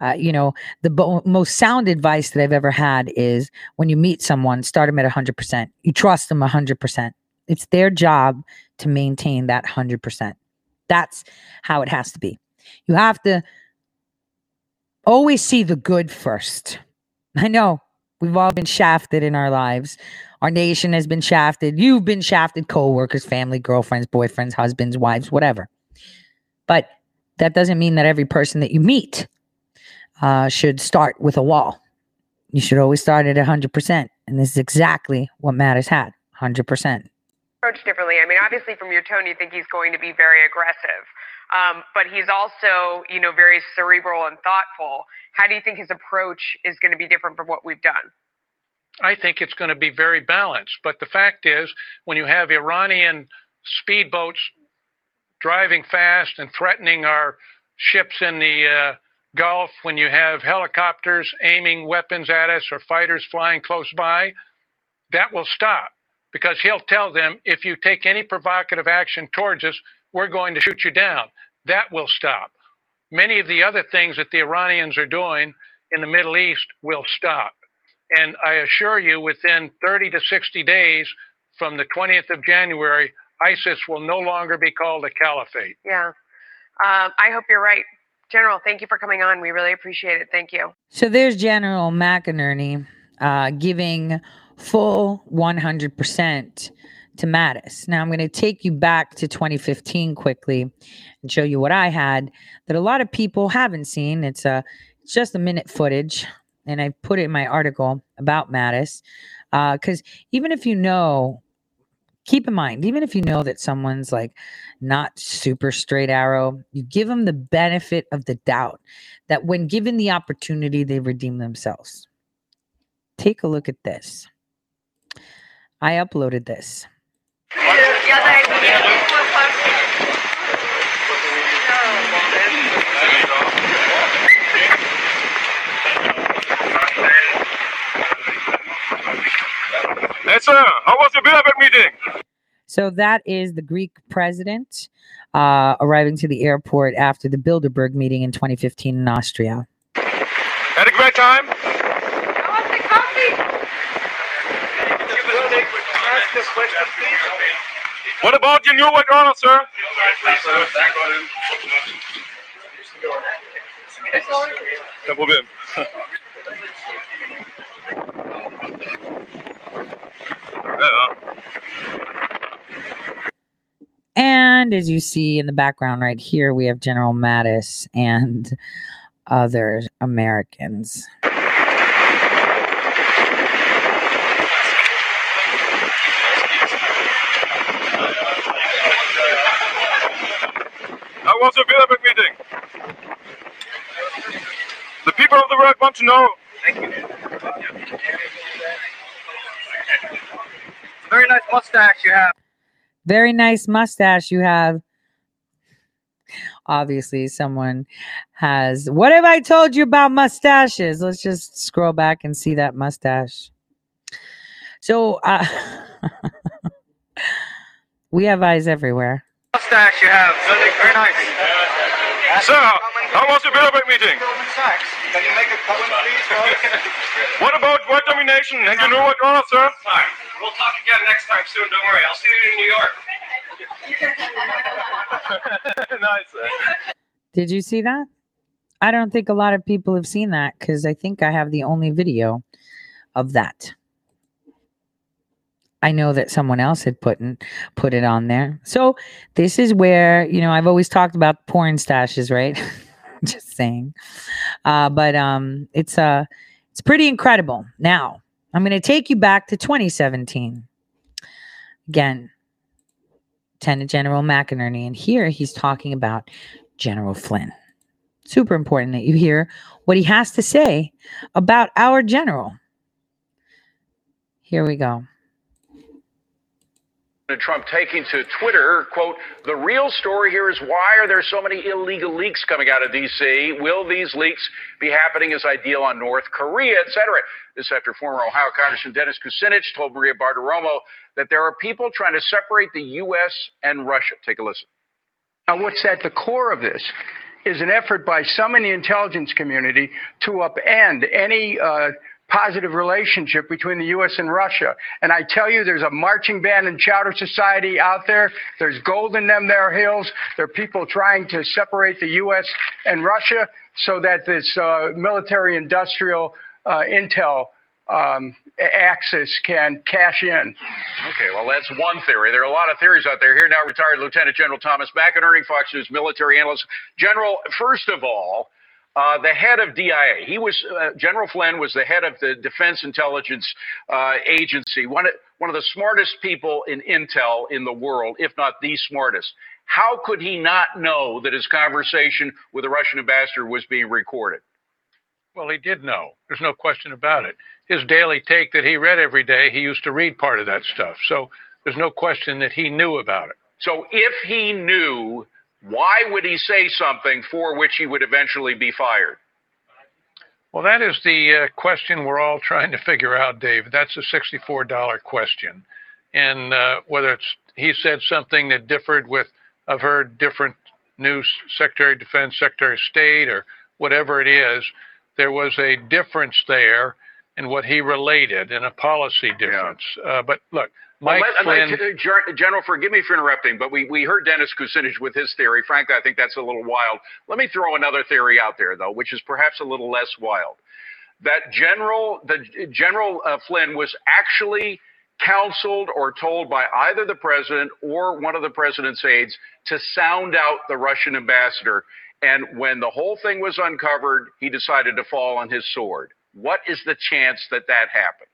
Uh, you know, the bo- most sound advice that I've ever had is when you meet someone, start them at 100%. You trust them 100%. It's their job to maintain that 100%. That's how it has to be. You have to always see the good first. I know we've all been shafted in our lives. Our nation has been shafted. You've been shafted, co-workers, family, girlfriends, boyfriends, husbands, wives, whatever. But that doesn't mean that every person that you meet uh, should start with a wall. You should always start at 100%. And this is exactly what Mattis had 100%. Approach differently. I mean, obviously, from your tone, you think he's going to be very aggressive. Um, but he's also, you know, very cerebral and thoughtful. How do you think his approach is going to be different from what we've done? I think it's going to be very balanced. But the fact is, when you have Iranian speedboats driving fast and threatening our ships in the uh, Gulf, when you have helicopters aiming weapons at us or fighters flying close by, that will stop because he'll tell them if you take any provocative action towards us, we're going to shoot you down. That will stop. Many of the other things that the Iranians are doing in the Middle East will stop. And I assure you, within 30 to 60 days from the 20th of January, ISIS will no longer be called a caliphate. Yeah. Um, I hope you're right. General, thank you for coming on. We really appreciate it. Thank you. So there's General McInerney uh, giving full 100% to Mattis. Now I'm going to take you back to 2015 quickly and show you what I had that a lot of people haven't seen. It's a it's just a minute footage and I put it in my article about Mattis. Because uh, even if you know, keep in mind, even if you know that someone's like not super straight arrow, you give them the benefit of the doubt that when given the opportunity, they redeem themselves. Take a look at this. I uploaded this. Yes, sir. How was the Bilderberg meeting? So that is the Greek president uh, arriving to the airport after the Bilderberg meeting in 2015 in Austria. Had a great time. What about your new honor, sir? Kein Problem. And as you see in the background right here, we have General Mattis and other Americans. How was the Bilderberg meeting? The people of the world want to know. Thank you. Very nice mustache you have. Very nice mustache you have. Obviously, someone has. What have I told you about mustaches? Let's just scroll back and see that mustache. So, uh, we have eyes everywhere. Mustache you have. Very nice. Sir, how was the Bilderberg meeting? Can you make a comment, please? What about white domination and you know what honor, sir? Fine. We'll talk again next time soon. Don't worry. I'll see you in New York. nice. Sir. Did you see that? I don't think a lot of people have seen that because I think I have the only video of that. I know that someone else had put in, put it on there. So this is where you know I've always talked about porn stashes, right? Just saying, uh, but um, it's uh, it's pretty incredible. Now I'm going to take you back to 2017. Again, Lieutenant General McInerney, and here he's talking about General Flynn. Super important that you hear what he has to say about our general. Here we go. Trump taking to Twitter, quote, the real story here is why are there so many illegal leaks coming out of D.C.? Will these leaks be happening as I deal on North Korea, et cetera? This after former Ohio Congressman Dennis Kucinich told Maria Bartiromo that there are people trying to separate the U.S. and Russia. Take a listen. Now, what's at the core of this is an effort by some in the intelligence community to upend any uh, positive relationship between the U.S. and Russia. And I tell you, there's a marching band and chowder society out there. There's gold in them there hills. There are people trying to separate the U.S. and Russia so that this uh, military industrial uh, intel um, axis can cash in. Okay, well, that's one theory. There are a lot of theories out there. Here now, retired Lieutenant General Thomas McInerney, Fox News military analyst. General, first of all, uh, the head of DIA. He was uh, General Flynn was the head of the Defense Intelligence uh, Agency, one of, one of the smartest people in intel in the world, if not the smartest. How could he not know that his conversation with the Russian ambassador was being recorded? Well, he did know. There's no question about it. His daily take that he read every day, he used to read part of that stuff. So there's no question that he knew about it. So if he knew why would he say something for which he would eventually be fired? Well, that is the uh, question we're all trying to figure out, Dave. That's a $64 question. And uh, whether it's he said something that differed with, I've heard different news, Secretary of Defense, Secretary of State, or whatever it is, there was a difference there in what he related and a policy difference. Yeah. Uh, but look, Mike well, let, Flynn, uh, General, forgive me for interrupting, but we, we heard Dennis Kucinich with his theory. Frankly, I think that's a little wild. Let me throw another theory out there, though, which is perhaps a little less wild. That General, the General uh, Flynn was actually counseled or told by either the president or one of the president's aides to sound out the Russian ambassador. And when the whole thing was uncovered, he decided to fall on his sword. What is the chance that that happened?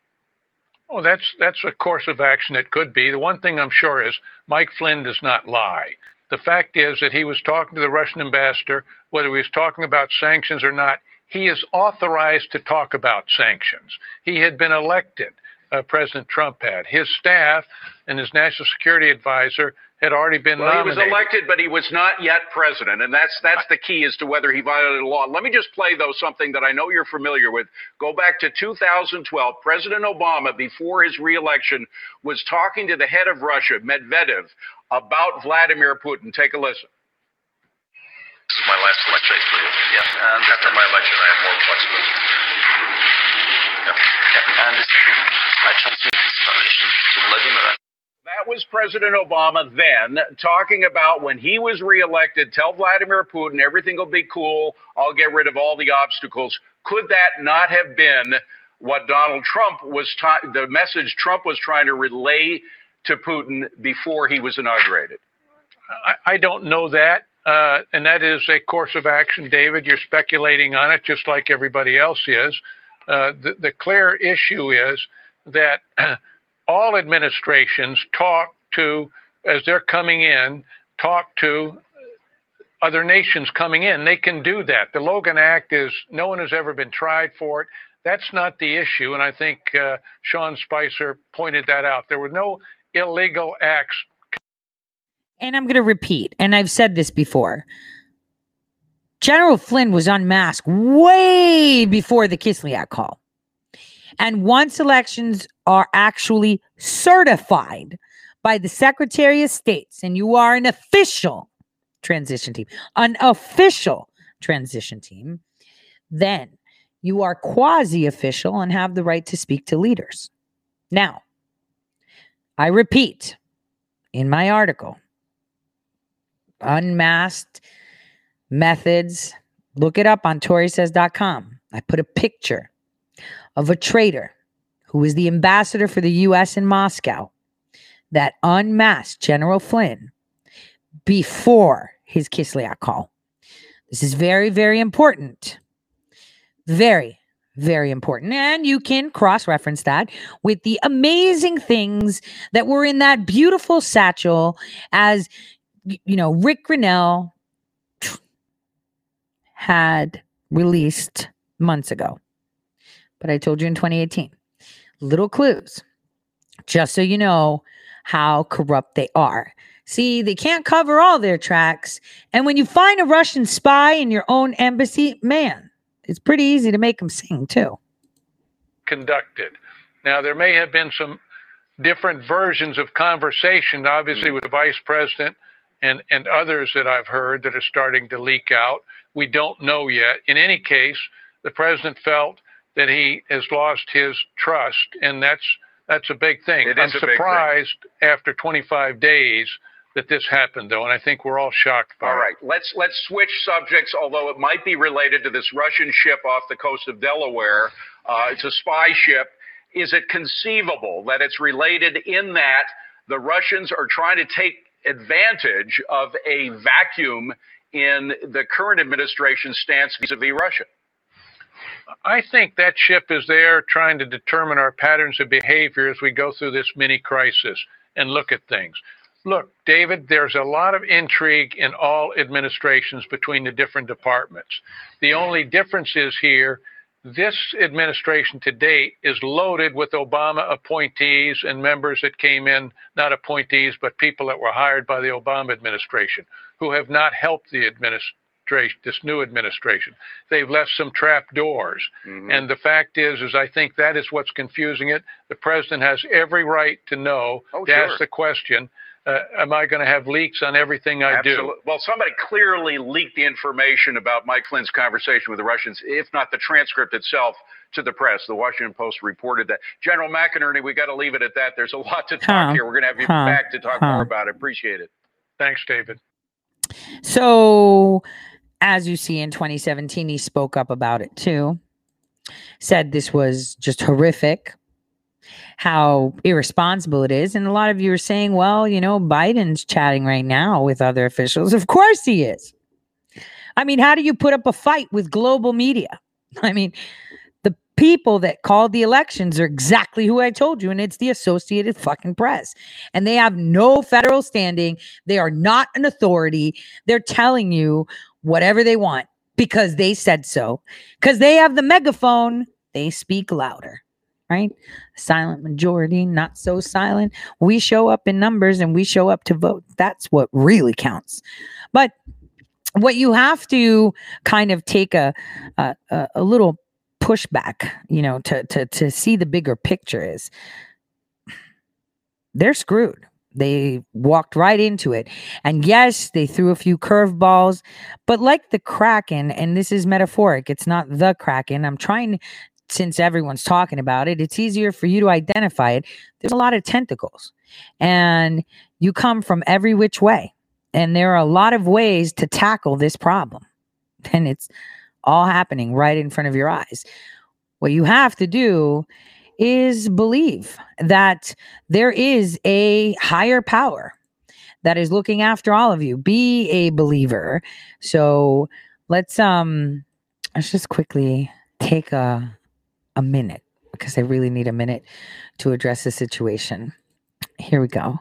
Oh, that's that's a course of action that could be. The one thing I'm sure is Mike Flynn does not lie. The fact is that he was talking to the Russian ambassador, whether he was talking about sanctions or not. He is authorized to talk about sanctions. He had been elected. Uh, President Trump had his staff and his national security advisor had already been well, nominated. he was elected, but he was not yet president, and that's that's the key as to whether he violated the law. Let me just play though something that I know you're familiar with. Go back to 2012. President Obama, before his reelection, was talking to the head of Russia, Medvedev, about Vladimir Putin. Take a listen. This is my last election for you. Yeah. And after my election, I have more flexibility. Yeah. That was President Obama then talking about when he was reelected, tell Vladimir Putin everything will be cool. I'll get rid of all the obstacles. Could that not have been what Donald Trump was, the message Trump was trying to relay to Putin before he was inaugurated? I, I don't know that. Uh, and that is a course of action, David. You're speculating on it just like everybody else is. Uh, the, the clear issue is that all administrations talk to, as they're coming in, talk to other nations coming in. They can do that. The Logan Act is, no one has ever been tried for it. That's not the issue. And I think uh, Sean Spicer pointed that out. There were no illegal acts. And I'm going to repeat, and I've said this before. General Flynn was unmasked way before the Kislyak call. And once elections are actually certified by the Secretary of States, and you are an official transition team, an official transition team, then you are quasi official and have the right to speak to leaders. Now, I repeat in my article, unmasked methods, look it up on ToreSays.com. I put a picture of a traitor who was the ambassador for the U.S. in Moscow that unmasked General Flynn before his Kislyak call. This is very, very important. Very, very important. And you can cross reference that with the amazing things that were in that beautiful satchel as, you know, Rick Grinnell had released months ago. But I told you in 2018. Little clues, just so you know how corrupt they are. See, they can't cover all their tracks. And when you find a Russian spy in your own embassy, man, it's pretty easy to make them sing too. conducted. Now, there may have been some different versions of conversation, obviously, with the vice president and, and others that I've heard that are starting to leak out. We don't know yet. In any case, the president felt that he has lost his trust, and that's that's a big thing. It I'm big thing. surprised after 25 days that this happened, though, and I think we're all shocked by All it. right, let's let's switch subjects. Although it might be related to this Russian ship off the coast of Delaware, uh, it's a spy ship. Is it conceivable that it's related in that the Russians are trying to take advantage of a vacuum in the current administration's stance vis-a-vis Russia? I think that ship is there trying to determine our patterns of behavior as we go through this mini crisis and look at things. Look, David, there's a lot of intrigue in all administrations between the different departments. The only difference is here this administration to date is loaded with Obama appointees and members that came in, not appointees, but people that were hired by the Obama administration who have not helped the administration, this new administration. They've left some trap doors. And the fact is, is I think that is what's confusing it. The president has every right to know, Oh, to sure. ask the question, uh, am I going to have leaks on everything I do? Well, somebody clearly leaked the information about Mike Flynn's conversation with the Russians, if not the transcript itself, to the press. The Washington Post reported that. General McInerney, we got to leave it at that. There's a lot to talk Huh. here. We're going to have you Huh. back to talk Huh. more about it. Appreciate it. Thanks, David. So, as you see in 2017, he spoke up about it too. Said this was just horrific, how irresponsible it is. And a lot of you are saying, well, you know, Biden's chatting right now with other officials. Of course he is. I mean, how do you put up a fight with global media? I mean, people that called the elections are exactly who I told you, and it's the Associated fucking Press. And they have no federal standing. They are not an authority. They're telling you whatever they want because they said so. Because they have the megaphone, they speak louder, right? Silent majority, not so silent. We show up in numbers and we show up to vote. That's what really counts. But what you have to kind of take a a, a, little pushback, you know, to to to see the bigger picture is they're screwed. They walked right into it. And yes, they threw a few curveballs, but like the Kraken, and this is metaphoric, it's not the Kraken. I'm trying, since everyone's talking about it, it's easier for you to identify it. There's a lot of tentacles, and you come from every which way. And there are a lot of ways to tackle this problem. And it's all happening right in front of your eyes. What you have to do is believe that there is a higher power that is looking after all of you. Be a believer. So let's um let's just quickly take a a minute because I really need a minute to address the situation. Here we go.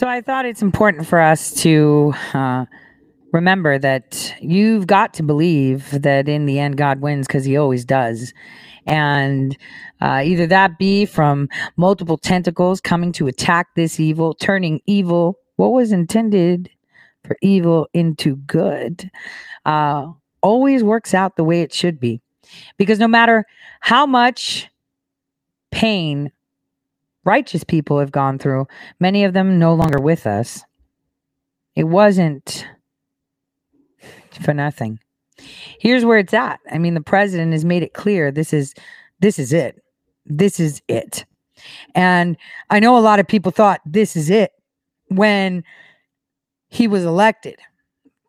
So I thought it's important for us to uh, remember that you've got to believe that in the end God wins because He always does, and uh, either that be from multiple tentacles coming to attack this evil, turning evil what was intended for evil into good, uh, always works out the way it should be, because no matter how much pain righteous people have gone through, many of them no longer with us. It wasn't for nothing. Here's where it's at. I mean, the president has made it clear this is this is it. This is it. And I know a lot of people thought this is it when he was elected.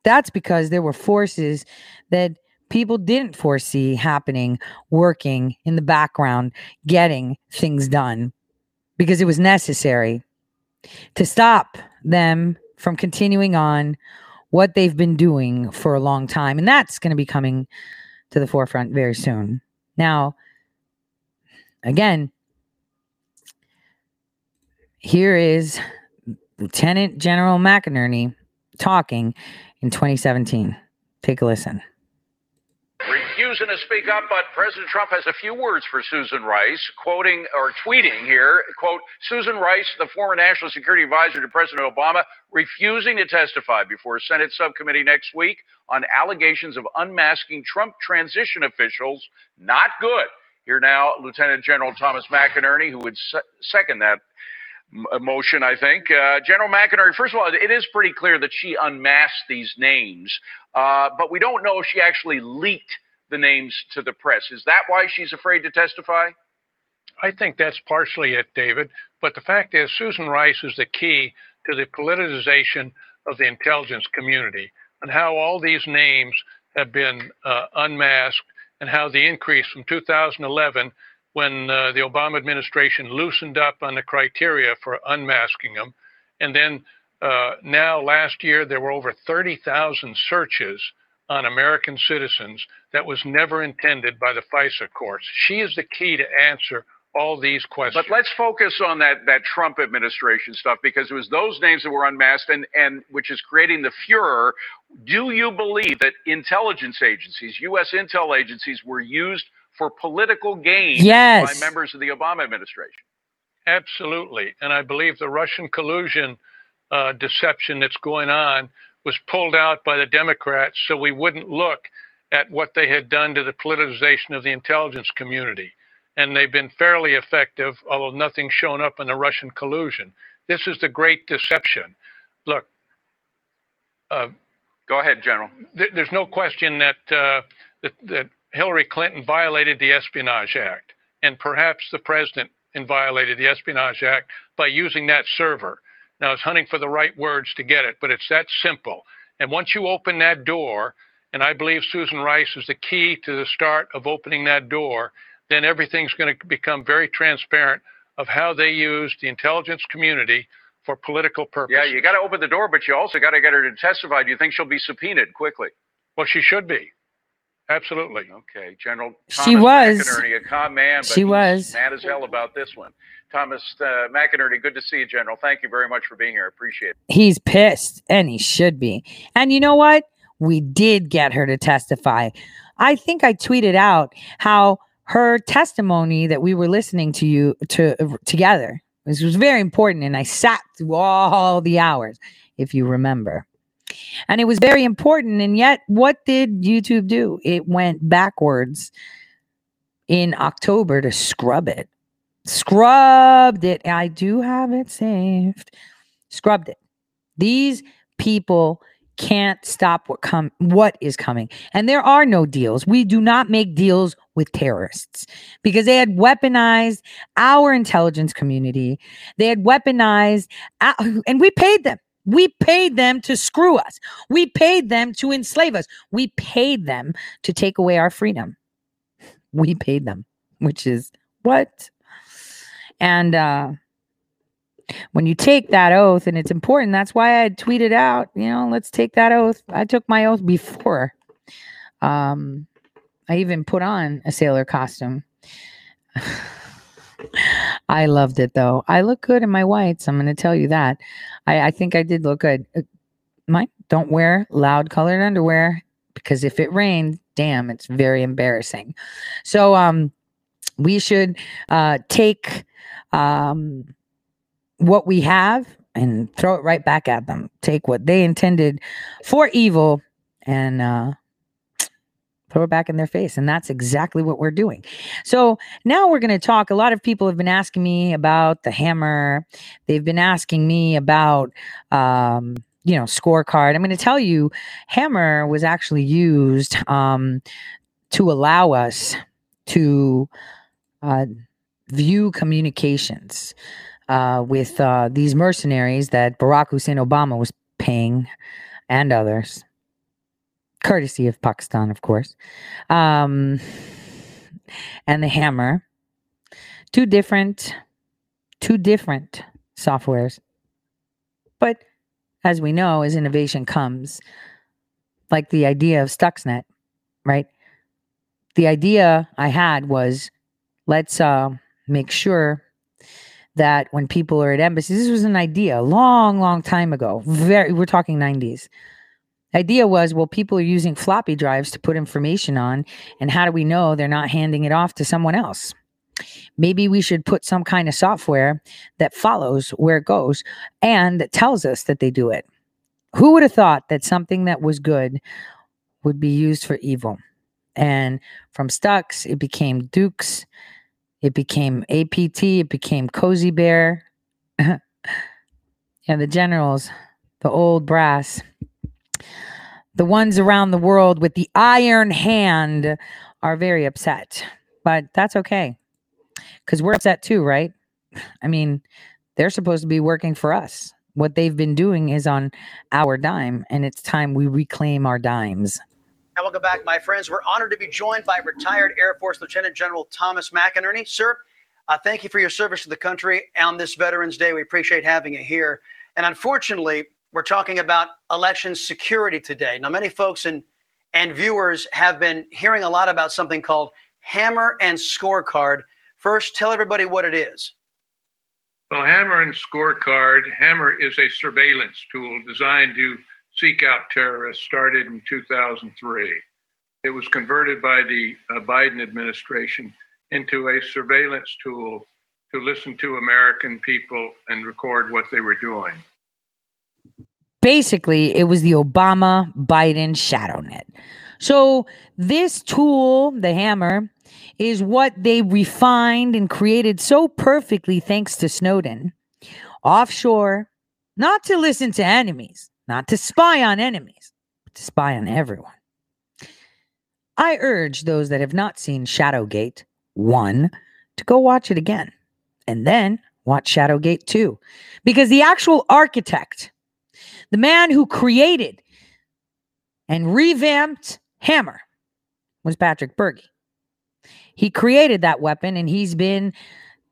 That's because there were forces that people didn't foresee happening, working in the background, getting things done because it was necessary to stop them from continuing on what they've been doing for a long time. And that's going to be coming to the forefront very soon. Now, again, here is Lieutenant General McInerney talking in 2017. Take a listen. Refusing to speak up, but President Trump has a few words for Susan Rice, quoting or tweeting here, quote, Susan Rice, the former national security advisor to President Obama, refusing to testify before a Senate subcommittee next week on allegations of unmasking Trump transition officials. Not good. Here now, Lieutenant General Thomas McInerney, who would se- second that motion, I think. Uh, General McInerney, first of all, it is pretty clear that she unmasked these names, uh, but we don't know if she actually leaked the names to the press. Is that why she's afraid to testify? I think that's partially it, David. But the fact is, Susan Rice is the key to the politicization of the intelligence community and how all these names have been uh, unmasked and how the increase from 2011, when uh, the Obama administration loosened up on the criteria for unmasking them, and then uh, now last year there were over 30,000 searches on American citizens that was never intended by the FISA courts. She is the key to answer all these questions. But let's focus on that that Trump administration stuff because it was those names that were unmasked and and which is creating the furor. Do you believe that intelligence agencies, US intel agencies were used for political gain Yes. by members of the Obama administration? Absolutely. And I believe the Russian collusion uh, deception that's going on was pulled out by the Democrats so we wouldn't look at what they had done to the politicization of the intelligence community. And they've been fairly effective, although nothing's shown up in the Russian collusion. This is the great deception. Look, uh, Go ahead, General. th- there's no question that, uh, that that Hillary Clinton violated the Espionage Act, and perhaps the president violated the Espionage Act by using that server. Now, I was hunting for the right words to get it, but it's that simple. And once you open that door, and I believe Susan Rice is the key to the start of opening that door, then everything's going to become very transparent of how they use the intelligence community for political purposes. Yeah, you got to open the door, but you also got to get her to testify. Do you think she'll be subpoenaed quickly? Well, she should be. Absolutely. Okay, General. She Thomas was. McInerney, a calm man, but She was. mad as hell about this one. Thomas uh, McInerney, good to see you, General. Thank you very much for being here. I appreciate it. He's pissed, and he should be. And you know what? We did get her to testify. I think I tweeted out how her testimony that we were listening to you to together this was very important, and I sat through all the hours, if you remember. And it was very important. And yet, what did YouTube do? It went backwards in October to scrub it. Scrubbed it. I do have it saved. Scrubbed it. These people can't stop what come what is coming. And there are no deals. We do not make deals with terrorists because they had weaponized our intelligence community. They had weaponized and we paid them. We paid them to screw us. We paid them to enslave us. We paid them to take away our freedom. We paid them, which is what? And uh when you take that oath, and it's important, that's why I tweeted out, you know, let's take that oath. I took my oath before. Um, I even put on a sailor costume. I loved it though. I look good in my whites. I'm going to tell you that. I, I think I did look good. Uh, Mike, don't wear loud colored underwear because if it rained, damn, it's very embarrassing. So, um, we should uh, take um, what we have and throw it right back at them. Take what they intended for evil and uh, throw it back in their face. And that's exactly what we're doing. So now we're going to talk. A lot of people have been asking me about the hammer, they've been asking me about. Um, you know, scorecard. I'm going to tell you, Hammer was actually used um, to allow us to uh, view communications uh, with uh, these mercenaries that Barack Hussein Obama was paying and others. Courtesy of Pakistan, of course. Um, and the hammer. Two different, two different softwares. But as we know, as innovation comes, like the idea of Stuxnet, right? The idea I had was let's uh, make sure that when people are at embassies, this was an idea a long, long time ago. Very, we're talking 90s. Idea was, well, people are using floppy drives to put information on, and how do we know they're not handing it off to someone else? Maybe we should put some kind of software that follows where it goes and that tells us that they do it. Who would have thought that something that was good would be used for evil? And from Stux, it became Dukes, it became APT, it became Cozy Bear. and the generals, the old brass, the ones around the world with the iron hand are very upset. But that's okay because we're upset too, right? I mean, they're supposed to be working for us. What they've been doing is on our dime, and it's time we reclaim our dimes. And welcome back, my friends. We're honored to be joined by retired Air Force Lieutenant General Thomas McInerney. Sir, uh, thank you for your service to the country on this Veterans Day. We appreciate having you here. And unfortunately, we're talking about election security today. Now, many folks and, and viewers have been hearing a lot about something called Hammer and Scorecard. First, tell everybody what it is. Well, Hammer and Scorecard, Hammer is a surveillance tool designed to seek out terrorists, started in 2003. It was converted by the uh, Biden administration into a surveillance tool to listen to American people and record what they were doing. Basically, it was the Obama Biden shadow net. So, this tool, the hammer, is what they refined and created so perfectly thanks to Snowden. Offshore, not to listen to enemies, not to spy on enemies, but to spy on everyone. I urge those that have not seen Shadowgate 1 to go watch it again and then watch Shadowgate 2 because the actual architect, the man who created and revamped Hammer was Patrick Bergy. He created that weapon and he's been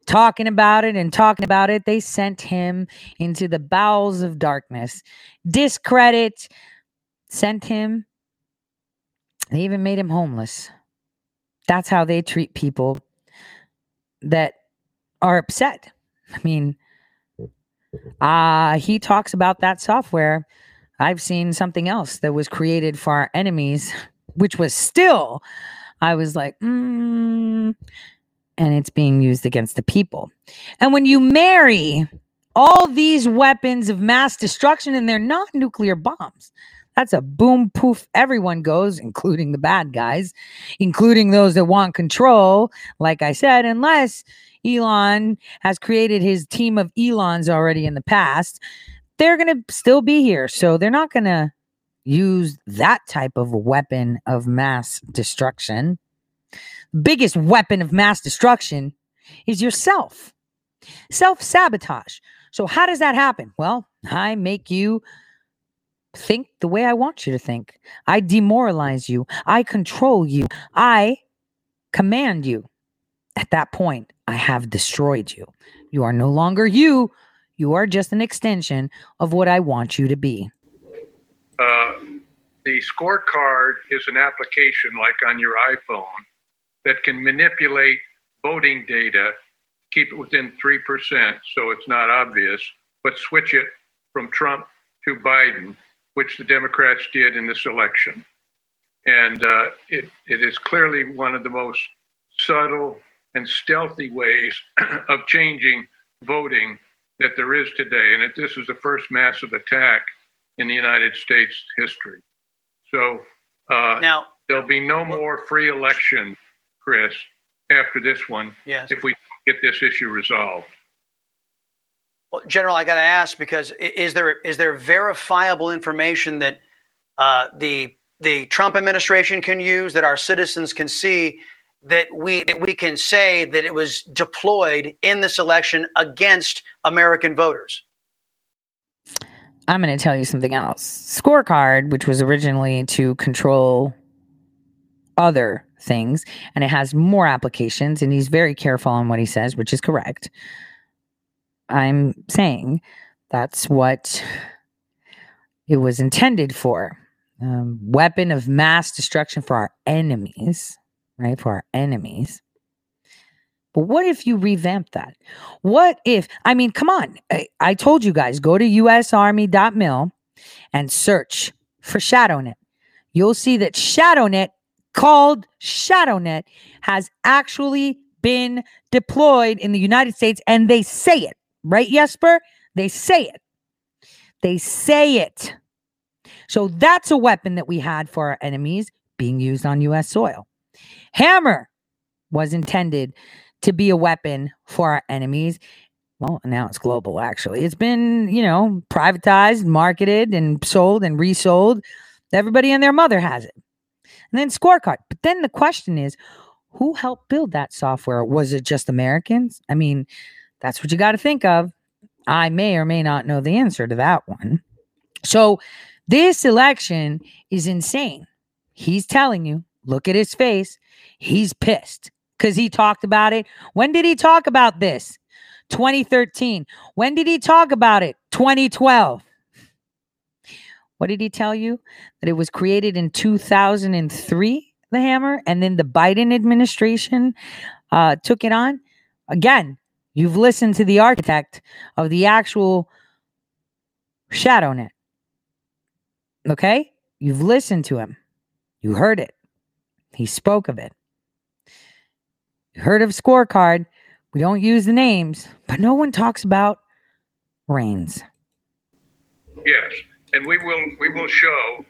talking about it and talking about it. They sent him into the bowels of darkness, discredit, sent him. They even made him homeless. That's how they treat people that are upset. I mean, uh, he talks about that software. I've seen something else that was created for our enemies, which was still I was like, mm, and it's being used against the people. And when you marry all these weapons of mass destruction, and they're not nuclear bombs, that's a boom poof. Everyone goes, including the bad guys, including those that want control. Like I said, unless Elon has created his team of Elons already in the past, they're going to still be here. So they're not going to use that type of weapon of mass destruction. Biggest weapon of mass destruction is yourself. Self sabotage. So, how does that happen? Well, I make you think the way I want you to think. I demoralize you. I control you. I command you. At that point, I have destroyed you. You are no longer you. You are just an extension of what I want you to be. Uh, the scorecard is an application like on your iPhone that can manipulate voting data, keep it within 3% so it's not obvious, but switch it from Trump to Biden, which the Democrats did in this election. And uh, it, it is clearly one of the most subtle and stealthy ways of changing voting that there is today. And that this is the first massive attack in the United States history. So uh, now there'll be no more free election, Chris, after this one. Yes. If we get this issue resolved. Well, General, I got to ask because is there is there verifiable information that uh, the the Trump administration can use that our citizens can see that we that we can say that it was deployed in this election against American voters? I'm going to tell you something else. Scorecard, which was originally to control other things, and it has more applications, and he's very careful on what he says, which is correct. I'm saying that's what it was intended for. Um, weapon of mass destruction for our enemies, right? For our enemies. But what if you revamp that? What if, I mean, come on. I, I told you guys, go to usarmy.mil and search for ShadowNet. You'll see that ShadowNet, called ShadowNet, has actually been deployed in the United States and they say it, right, Jesper? They say it. They say it. So that's a weapon that we had for our enemies being used on US soil. Hammer was intended to be a weapon for our enemies. Well, now it's global, actually. It's been, you know, privatized, marketed, and sold and resold. Everybody and their mother has it. And then scorecard. But then the question is who helped build that software? Was it just Americans? I mean, that's what you got to think of. I may or may not know the answer to that one. So this election is insane. He's telling you, look at his face. He's pissed because he talked about it. When did he talk about this? 2013. When did he talk about it? 2012. What did he tell you? That it was created in 2003, the hammer, and then the Biden administration uh, took it on. Again, you've listened to the architect of the actual shadow net. Okay? You've listened to him. You heard it. He spoke of it. Heard of scorecard. We don't use the names, but no one talks about Reins. Yes, and we will we will show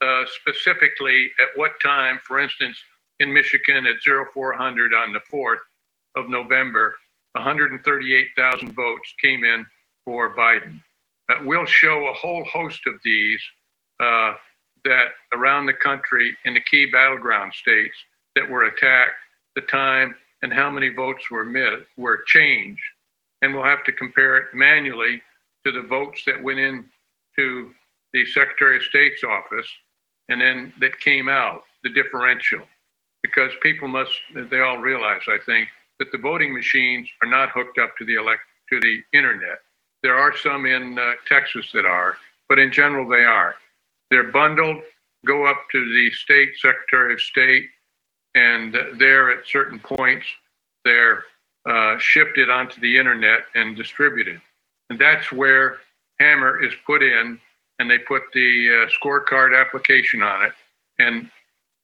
uh, specifically at what time, for instance, in Michigan at 0400 on the 4th of November, 138,000 votes came in for Biden. Uh, we'll show a whole host of these uh, that around the country in the key battleground states that were attacked, the time and how many votes were missed, were changed. And we'll have to compare it manually to the votes that went in to the Secretary of State's office and then that came out, the differential. Because people must, they all realize, I think, that the voting machines are not hooked up to the elect to the internet. There are some in uh, Texas that are, but in general they are. They're bundled, go up to the state secretary of state, and there at certain points they're uh, shifted onto the internet and distributed. And that's where Hammer is put in, and they put the uh, scorecard application on it and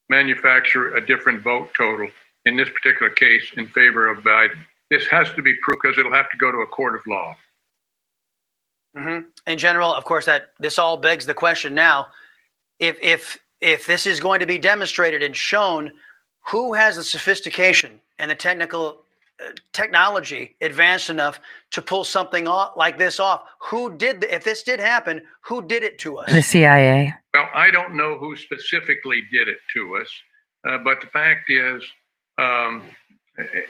manufacture a different vote total in this particular case in favor of Biden. This has to be proved because it'll have to go to a court of law. Mm-hmm. In general, of course, that this all begs the question now: if if if this is going to be demonstrated and shown, who has the sophistication and the technical uh, technology advanced enough to pull something off like this off? Who did the, if this did happen? Who did it to us? The CIA. Well, I don't know who specifically did it to us, uh, but the fact is, um,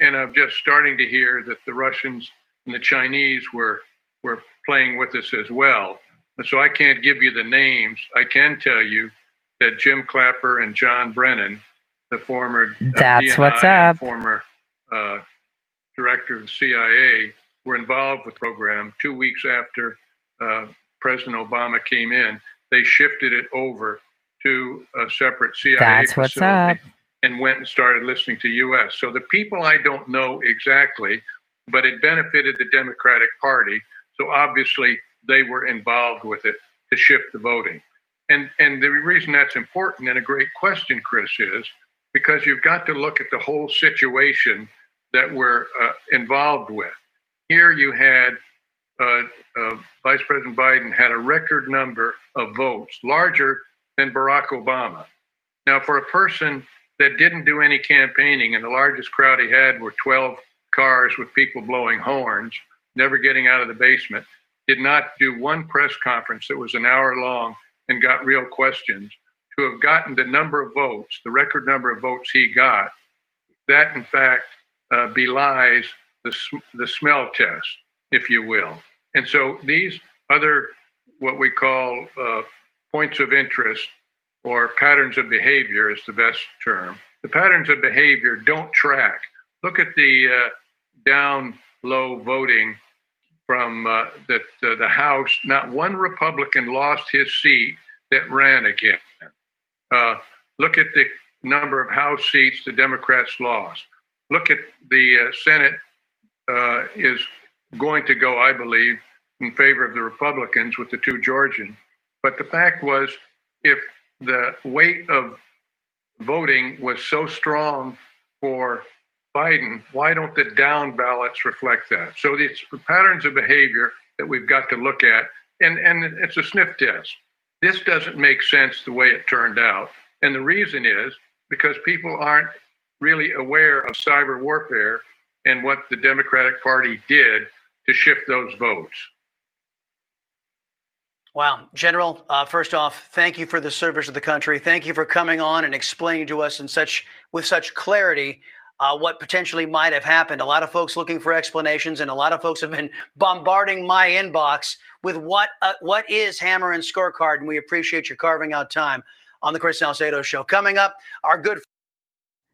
and I'm just starting to hear that the Russians and the Chinese were were playing with us as well. So I can't give you the names. I can tell you that Jim Clapper and John Brennan, the former uh, That's DNI what's up. former uh, director of the CIA, were involved with the program. Two weeks after uh, President Obama came in, they shifted it over to a separate CIA That's what's facility up. and went and started listening to U.S. So the people I don't know exactly, but it benefited the Democratic Party. So obviously they were involved with it to shift the voting. And and the reason that's important and a great question, Chris, is because you've got to look at the whole situation that we're uh, involved with. Here you had uh, uh, Vice President Biden had a record number of votes, larger than Barack Obama. Now, for a person that didn't do any campaigning, and the largest crowd he had were 12 cars with people blowing horns, never getting out of the basement, did not do one press conference that was an hour long and got real questions, to have gotten the number of votes, the record number of votes he got, that in fact uh, belies the, the smell test, if you will. And so these other what we call uh, points of interest or patterns of behavior is the best term. The patterns of behavior don't track. Look at the uh, down low voting from uh, that uh, the House. Not one Republican lost his seat that ran again. Uh, look at the number of House seats the Democrats lost. Look at the uh, Senate uh, is going to go, I believe, in favor of the Republicans with the two Georgian. But the fact was, if the weight of voting was so strong for Biden, why don't the down ballots reflect that? So it's patterns of behavior that we've got to look at, and, and it's a sniff test. This doesn't make sense the way it turned out. And the reason is because people aren't really aware of cyber warfare and what the Democratic Party did to shift those votes. Wow, General. Uh, first off, thank you for the service of the country. Thank you for coming on and explaining to us in such with such clarity uh, what potentially might have happened. A lot of folks looking for explanations, and a lot of folks have been bombarding my inbox with what uh, what is Hammer and Scorecard, and we appreciate you carving out time on the Chris Salcedo Show. Coming up, our good.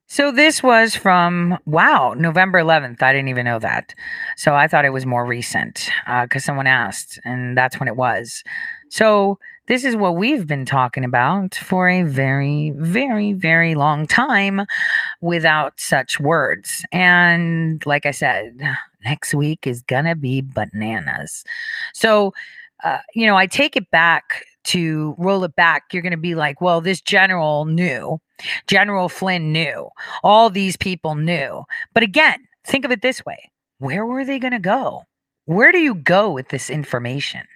So this was from wow November 11th. I didn't even know that, so I thought it was more recent because uh, someone asked, and that's when it was. So this is what we've been talking about for a very, very, very long time without such words. And like I said, next week is gonna be bananas. So, uh, you know, I take it back to roll it back, you're going to be like, well, this general knew. General Flynn knew. All these people knew. But again, think of it this way where were they going to go? Where do you go with this information?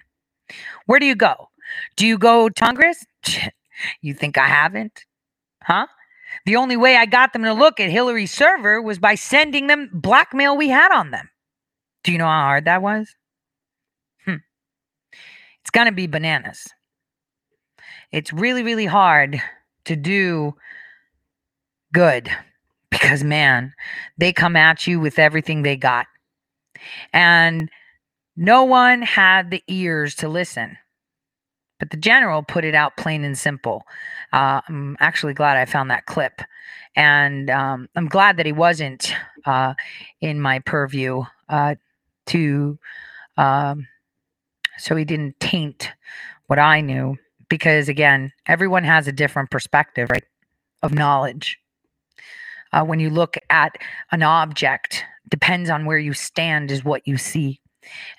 Where do you go? Do you go Congress? you think I haven't? Huh? The only way I got them to look at Hillary's server was by sending them blackmail we had on them. Do you know how hard that was? Hmm. It's going to be bananas. It's really, really hard to do good because, man, they come at you with everything they got. And no one had the ears to listen. But the general put it out plain and simple. Uh, I'm actually glad I found that clip. And um, I'm glad that he wasn't uh, in my purview uh, to, um, so he didn't taint what I knew. Because again, everyone has a different perspective, right, of knowledge. Uh, when you look at an object, depends on where you stand, is what you see.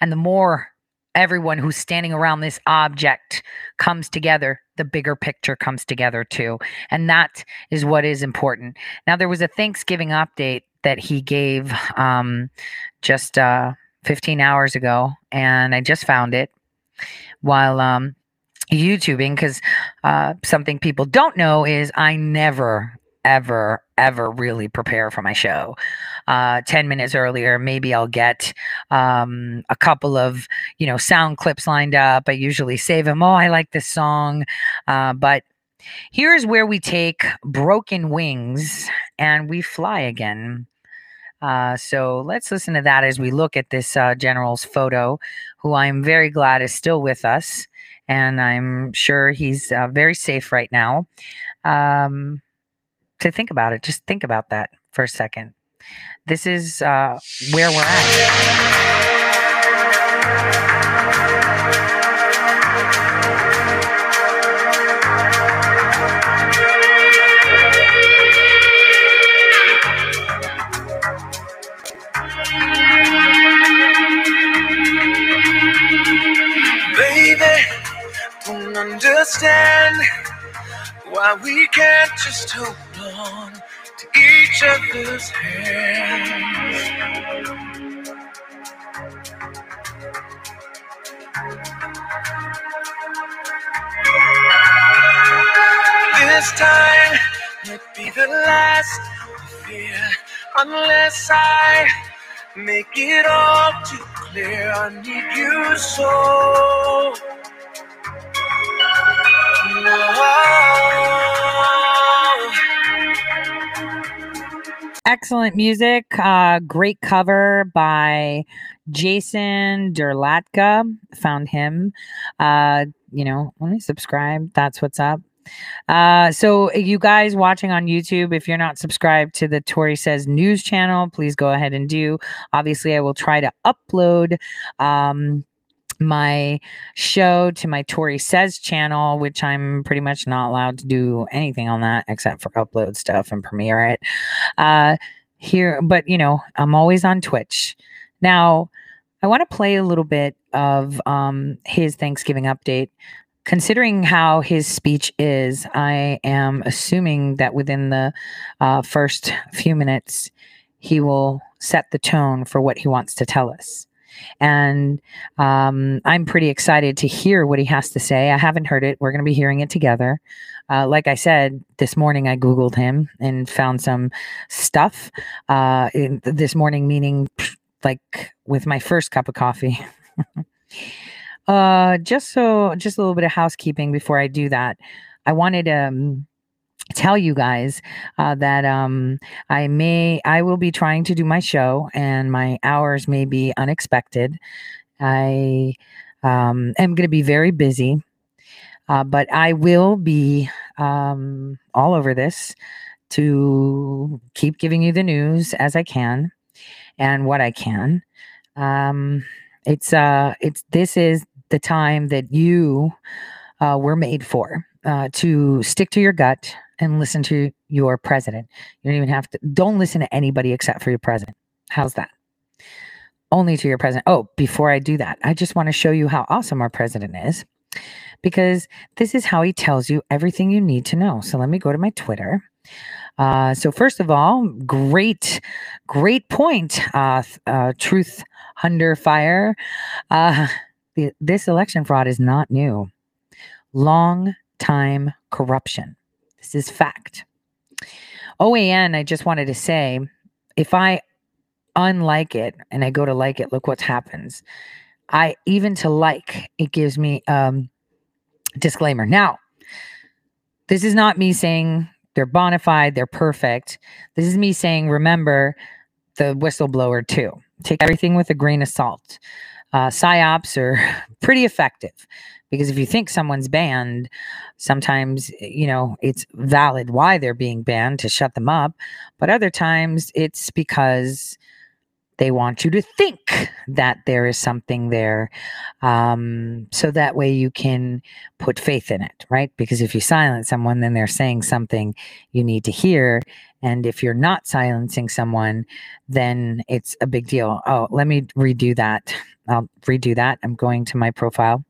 And the more everyone who's standing around this object comes together, the bigger picture comes together too. And that is what is important. Now, there was a Thanksgiving update that he gave um, just uh, 15 hours ago, and I just found it while um, YouTubing because uh, something people don't know is I never, ever, ever really prepare for my show uh, 10 minutes earlier. Maybe I'll get um, a couple of, you know, sound clips lined up. I usually save them. Oh, I like this song. Uh, but here's where we take broken wings and we fly again. Uh, so let's listen to that as we look at this uh, general's photo, who I'm very glad is still with us. And I'm sure he's uh, very safe right now. Um, to think about it, just think about that for a second this is uh, where we're at. Understand why we can't just hold on to each other's hands. This time might be the last fear, unless I make it all too clear. I need you so. No. Excellent music. Uh, great cover by Jason Derlatka. Found him. Uh, you know, me subscribe. That's what's up. Uh, so you guys watching on YouTube, if you're not subscribed to the Tore Says News channel, please go ahead and do. Obviously, I will try to upload um my show to my Tore Says channel, which I'm pretty much not allowed to do anything on that except for upload stuff and premiere it. Uh here, but you know, I'm always on Twitch. Now, I want to play a little bit of um his Thanksgiving update. Considering how his speech is, I am assuming that within the uh, first few minutes, he will set the tone for what he wants to tell us. And um, I'm pretty excited to hear what he has to say. I haven't heard it. We're going to be hearing it together. Uh, like I said, this morning I Googled him and found some stuff. Uh, in, this morning, meaning like with my first cup of coffee. uh, just so, just a little bit of housekeeping before I do that. I wanted. Um, tell you guys uh, that um, I may I will be trying to do my show and my hours may be unexpected. I um, am going to be very busy, uh, but I will be um, all over this to keep giving you the news as I can and what I can. Um, it's uh, it's this is the time that you uh, were made for uh, to stick to your gut and listen to your president. You don't even have to, don't listen to anybody except for your president. How's that? Only to your president. Oh, before I do that, I just want to show you how awesome our president is because this is how he tells you everything you need to know. So let me go to my Twitter. Uh, so first of all, great, great point. Uh, uh, truth under fire. Uh, the, this election fraud is not new. Long time corruption. This is fact. OAN, I just wanted to say if I unlike it and I go to like it, look what happens. I even to like it gives me um disclaimer. Now, this is not me saying they're bona fide, they're perfect. This is me saying remember the whistleblower too. Take everything with a grain of salt. Uh, psyops are pretty effective because if you think someone's banned sometimes you know it's valid why they're being banned to shut them up but other times it's because they want you to think that there is something there um, so that way you can put faith in it right? Because if you silence someone then they're saying something you need to hear and if you're not silencing someone then it's a big deal. Oh let me redo that. I'll redo that. I'm going to my profile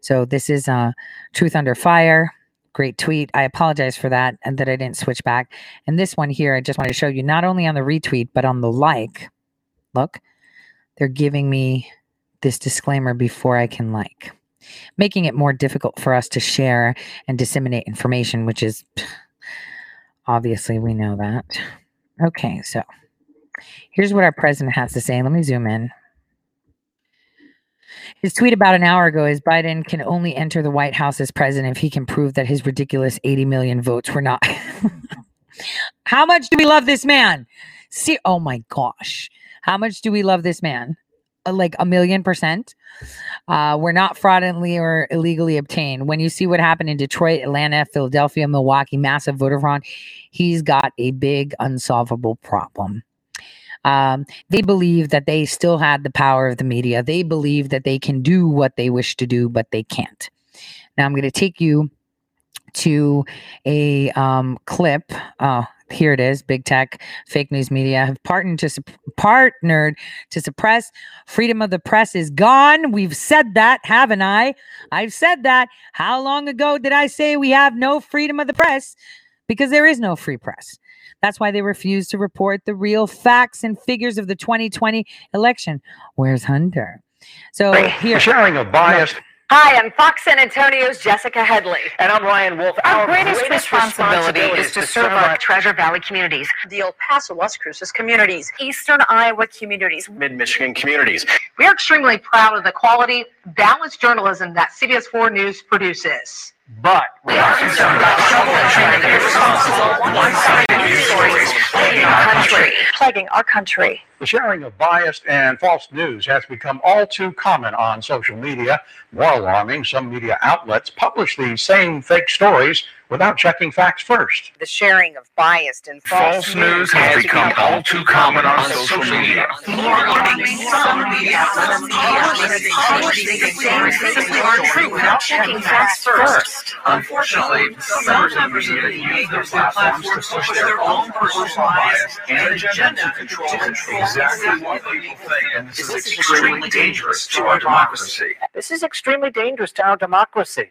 so this is uh, Truth Under Fire. Great tweet. I apologize for that and that I didn't switch back. And this one here, I just wanted to show you not only on the retweet, but on the like. Look, they're giving me this disclaimer before I can like, making it more difficult for us to share and disseminate information, which is obviously we know that. Okay, so here's what our president has to say. Let me zoom in. His tweet about an hour ago is Biden can only enter the White House as president if he can prove that his ridiculous 80 million votes were not. How much do we love this man? See, oh my gosh. How much do we love this man? Uh, like a million percent. Uh, we're not fraudulently or illegally obtained. When you see what happened in Detroit, Atlanta, Philadelphia, Milwaukee, massive voter fraud, he's got a big unsolvable problem. Um, they believe that they still had the power of the media. They believe that they can do what they wish to do, but they can't. Now I'm going to take you to a um, clip. Oh, here it is. Big tech, fake news media have partnered to su- partnered to suppress freedom of the press is gone. We've said that, haven't I? I've said that. How long ago did I say we have no freedom of the press? Because there is no free press. That's why they refuse to report the real facts and figures of the 2020 election. Where's Hunter? So here, sharing a bias. Hi, I'm Fox San Antonio's Jessica Headley. And I'm Ryan Wolf. Our, greatest, responsibility, is to serve our Treasure Valley communities, the El Paso, Las Cruces communities, Eastern Iowa communities, Mid Michigan communities. We are extremely proud of the quality, balanced journalism that CBS 4 News produces. But we are concerned about trouble and irresponsible, one-sided news stories plaguing our country. Plaguing our country. The sharing of biased and false news has become all too common on social media. More alarming, some media outlets publish these same fake stories without checking facts first. The sharing of biased and False news has become all too common on social media. More alarming, some media outlets publish these stories simply aren't true without checking facts first. Unfortunately, some members of the media use their platforms to push their own personal bias and agenda to control exactly what people think. And this is extremely dangerous to our democracy. This is extremely dangerous to our democracy.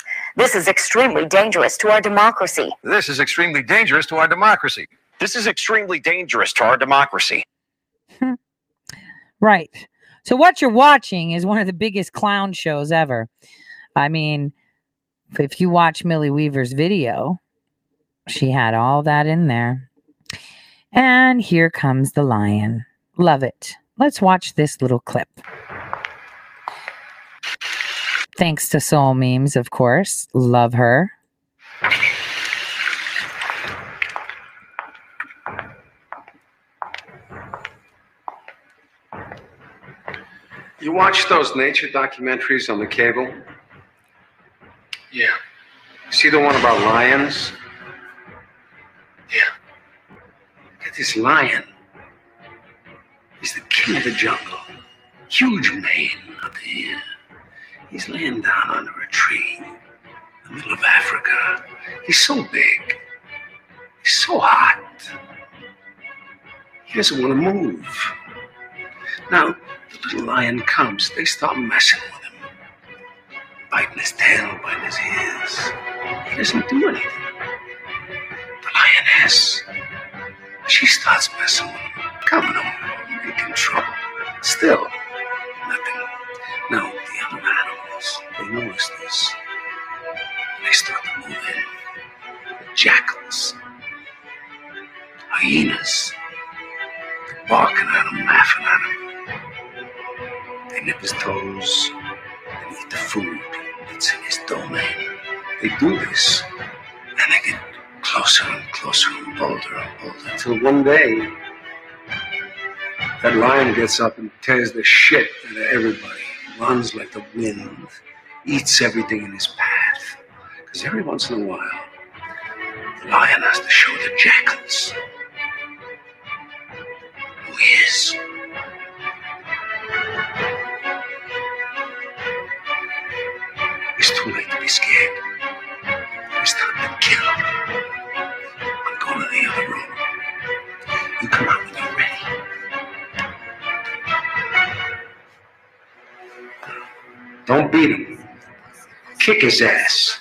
This is extremely dangerous to our democracy. This is extremely dangerous to our democracy. This is extremely dangerous to our democracy. Right. So what you're watching is one of the biggest clown shows ever. I mean, if you watch Millie Weaver's video, she had all that in there. And here comes the lion. Love it. Let's watch this little clip. Thanks to Soul Memes, of course. Love her. You watch those nature documentaries on the cable? Yeah. See the one about lions? Yeah. Get this lion. He's the king of the jungle. Huge mane up here. He's laying down under a tree in the middle of Africa. He's so big. He's so hot. He doesn't want to move. Now, the little lion comes. They start messing with him. Biting his tail, biting his ears. He doesn't do anything. The lioness, she starts messing with him, coming over, making trouble. Still, animals, they notice this. They start to move in. The jackals, hyenas, they're barking at him, laughing at him. They nip his toes and eat the food that's in his domain. They do this, and they get closer and closer and bolder and bolder until one day that lion gets up and tears the shit out of everybody, runs like the wind, eats everything in his path. Because every once in a while, the lion has to show the jackals who he is. It's too late to be scared. It's time to kill. I'm going to the other room. You come out when you're ready. Don't beat him. Kick his ass.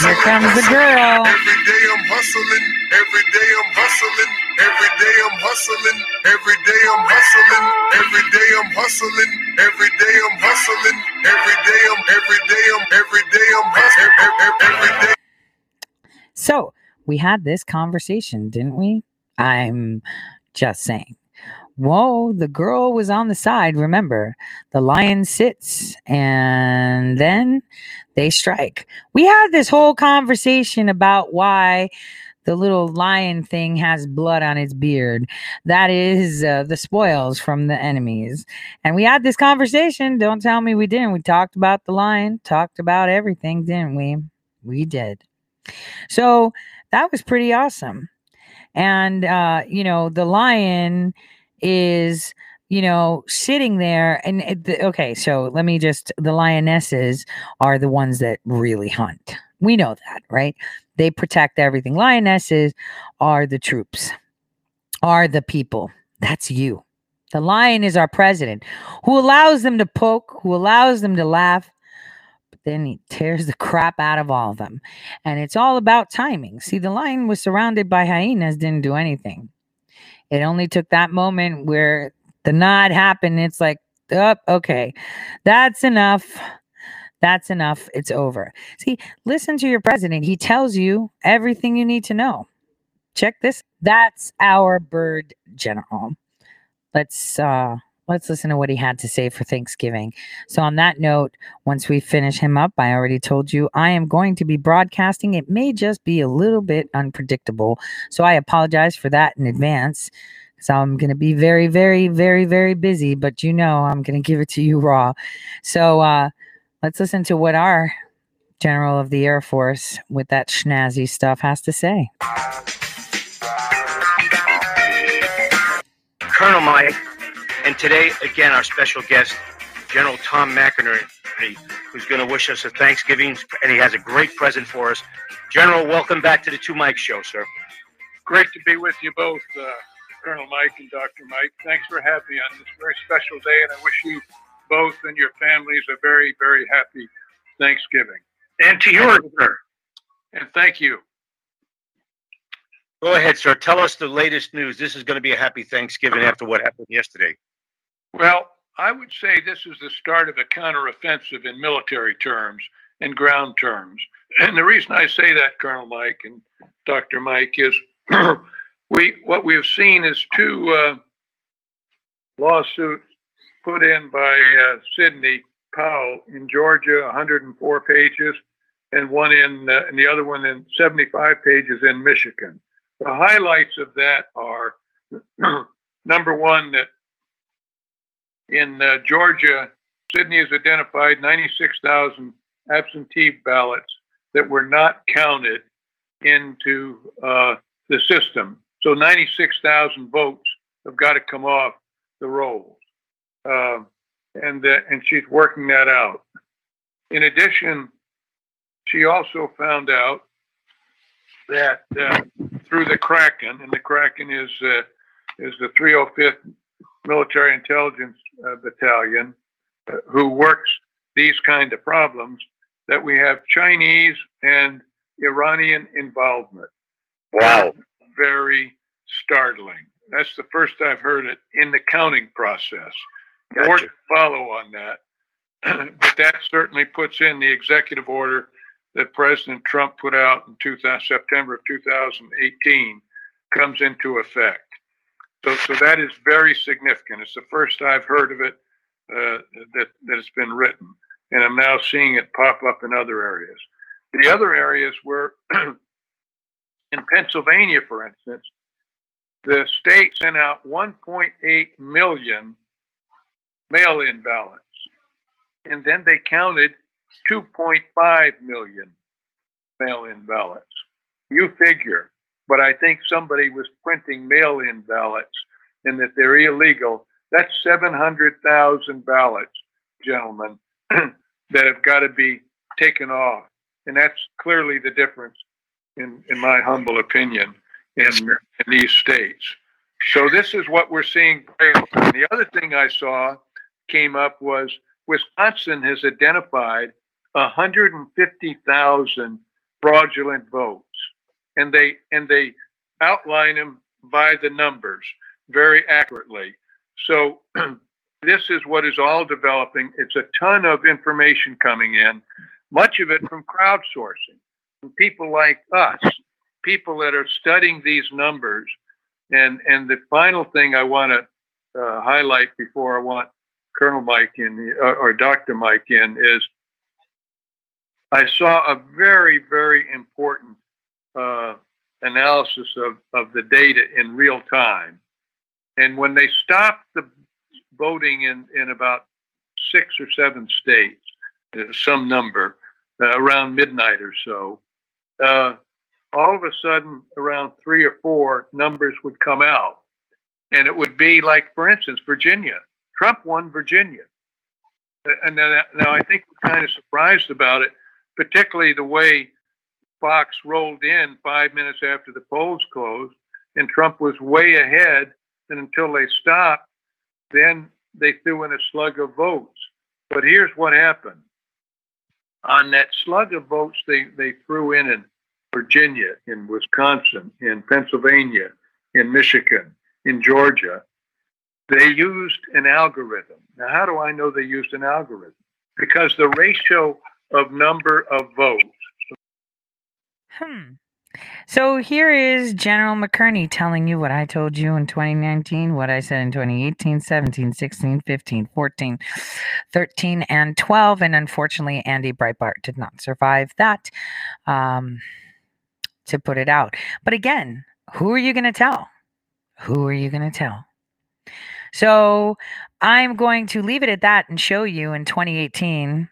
Here comes the girl. Every day I'm hustling, every day I'm hustling, every day I'm hustling, every day I'm hustling, every day I'm hustling, every day I'm hustling, every day I'm every day I'm every day I'm hustling, every day. So we had this conversation, didn't we? I'm just saying. Whoa, the girl was on the side. Remember, the lion sits and then they strike. We had this whole conversation about why the little lion thing has blood on its beard. That is uh, the spoils from the enemies. And we had this conversation. Don't tell me we didn't. We talked about the lion, talked about everything, didn't we? We did. So that was pretty awesome. And, uh, you know, the lion is you know sitting there and it, okay so let me just the lionesses are the ones that really hunt we know that right they protect everything lionesses are the troops are the people that's you The lion is our president who allows them to poke, who allows them to laugh, but then he tears the crap out of all of them. And it's all about timing. See, the lion was surrounded by hyenas, didn't do anything. It only took that moment where the nod happened. It's like, oh, okay, that's enough. That's enough. It's over. See, listen to your president. He tells you everything you need to know. Check this. That's our bird general. Let's uh let's listen to what he had to say for Thanksgiving. So on that note, once we finish him up, I already told you I am going to be broadcasting. It may just be a little bit unpredictable. So I apologize for that in advance. So I'm going to be very, very, very, very busy, but you know I'm going to give it to you raw. So uh, let's listen to what our General of the Air Force with that schnazzy stuff has to say. Colonel Mike, and today, again, our special guest, General Tom McInerney, who's going to wish us a Thanksgiving, and he has a great present for us. General, welcome back to the Two Mike Show, sir. Great to be with you both, uh, Colonel Mike and Dr. Mike. Thanks for having me on this very special day, and I wish you both and your families a very, very happy Thanksgiving. And to yours, sir. And thank you. Go ahead, sir. Tell us the latest news. This is going to be a happy Thanksgiving after what happened yesterday. Well, I would say this is the start of a counteroffensive in military terms and ground terms. And the reason I say that, Colonel Mike and Dr. Mike, is we what we have seen is two uh, lawsuits put in by uh, Sidney Powell in Georgia, 104 pages, and one in uh, and the other one in 75 pages in Michigan. The highlights of that are number one that in uh, Georgia, Sidney has identified 96,000 absentee ballots that were not counted into uh, the system. So 96,000 votes have got to come off the rolls. Uh, and, uh, and she's working that out. In addition, she also found out that uh, through the Kraken, and the Kraken is uh, is the 305th Military Intelligence uh, Battalion, uh, who works these kind of problems, that we have Chinese and Iranian involvement. Wow. Very startling. That's the first I've heard it in the counting process. Gotcha. More to follow on that. but that certainly puts in the executive order that President Trump put out in 2000, September of 2018 comes into effect. So, so that is very significant. It's the first I've heard of it uh, that that has been written, and I'm now seeing it pop up in other areas. The other areas were in Pennsylvania, for instance, the state sent out 1.8 million mail-in ballots, and then they counted 2.5 million mail-in ballots. You figure, but I think somebody was printing mail-in ballots and that they're illegal. That's 700,000 ballots, gentlemen, that have got to be taken off. And that's clearly the difference, in, in my humble opinion, in, in these states. So this is what we're seeing. The other thing I saw came up was Wisconsin has identified 150,000 fraudulent votes, and they and they outline them by the numbers very accurately. So this is what is all developing. It's a ton of information coming in, much of it from crowdsourcing, from people like us, people that are studying these numbers. And and the final thing I want to uh, highlight before I want Colonel Mike in or Dr. Mike in is I saw a very, very important uh, analysis of, of the data in real time. And when they stopped the voting in, in about six or seven states, uh, some number, uh, around midnight or so, uh, all of a sudden, around three or four numbers would come out. And it would be like, for instance, Virginia. Trump won Virginia. And now, now I think we're kind of surprised about it particularly the way Fox rolled in five minutes after the polls closed, and Trump was way ahead. And until they stopped, then they threw in a slug of votes. But here's what happened. On that slug of votes they, they threw in in Virginia, in Wisconsin, in Pennsylvania, in Michigan, in Georgia, they used an algorithm. Now, how do I know they used an algorithm? Because the ratio of number of votes Hmm. So here is General McInerney telling you what I told you in 2019, what I said in 2018, 17, 16, 15, 14, 13, and 12. And unfortunately, Andy Breitbart did not survive that um, to put it out. But again, who are you going to tell? Who are you going to tell? So I'm going to leave it at that and show you in 2018.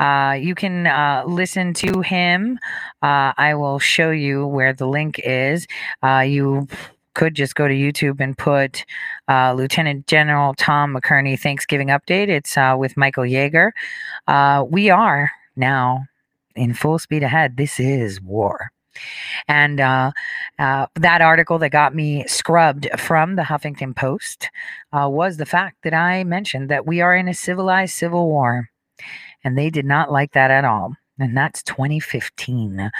Uh, you can uh, listen to him. Uh, I will show you where the link is. Uh, you could just go to YouTube and put uh, Lieutenant General Tom McInerney Thanksgiving Update. It's uh, with Michael Yeager. we are now in full speed ahead. This is war. And uh, uh, that article that got me scrubbed from the Huffington Post uh, was the fact that I mentioned that we are in a civilized civil war. And they did not like that at all. And that's 2015.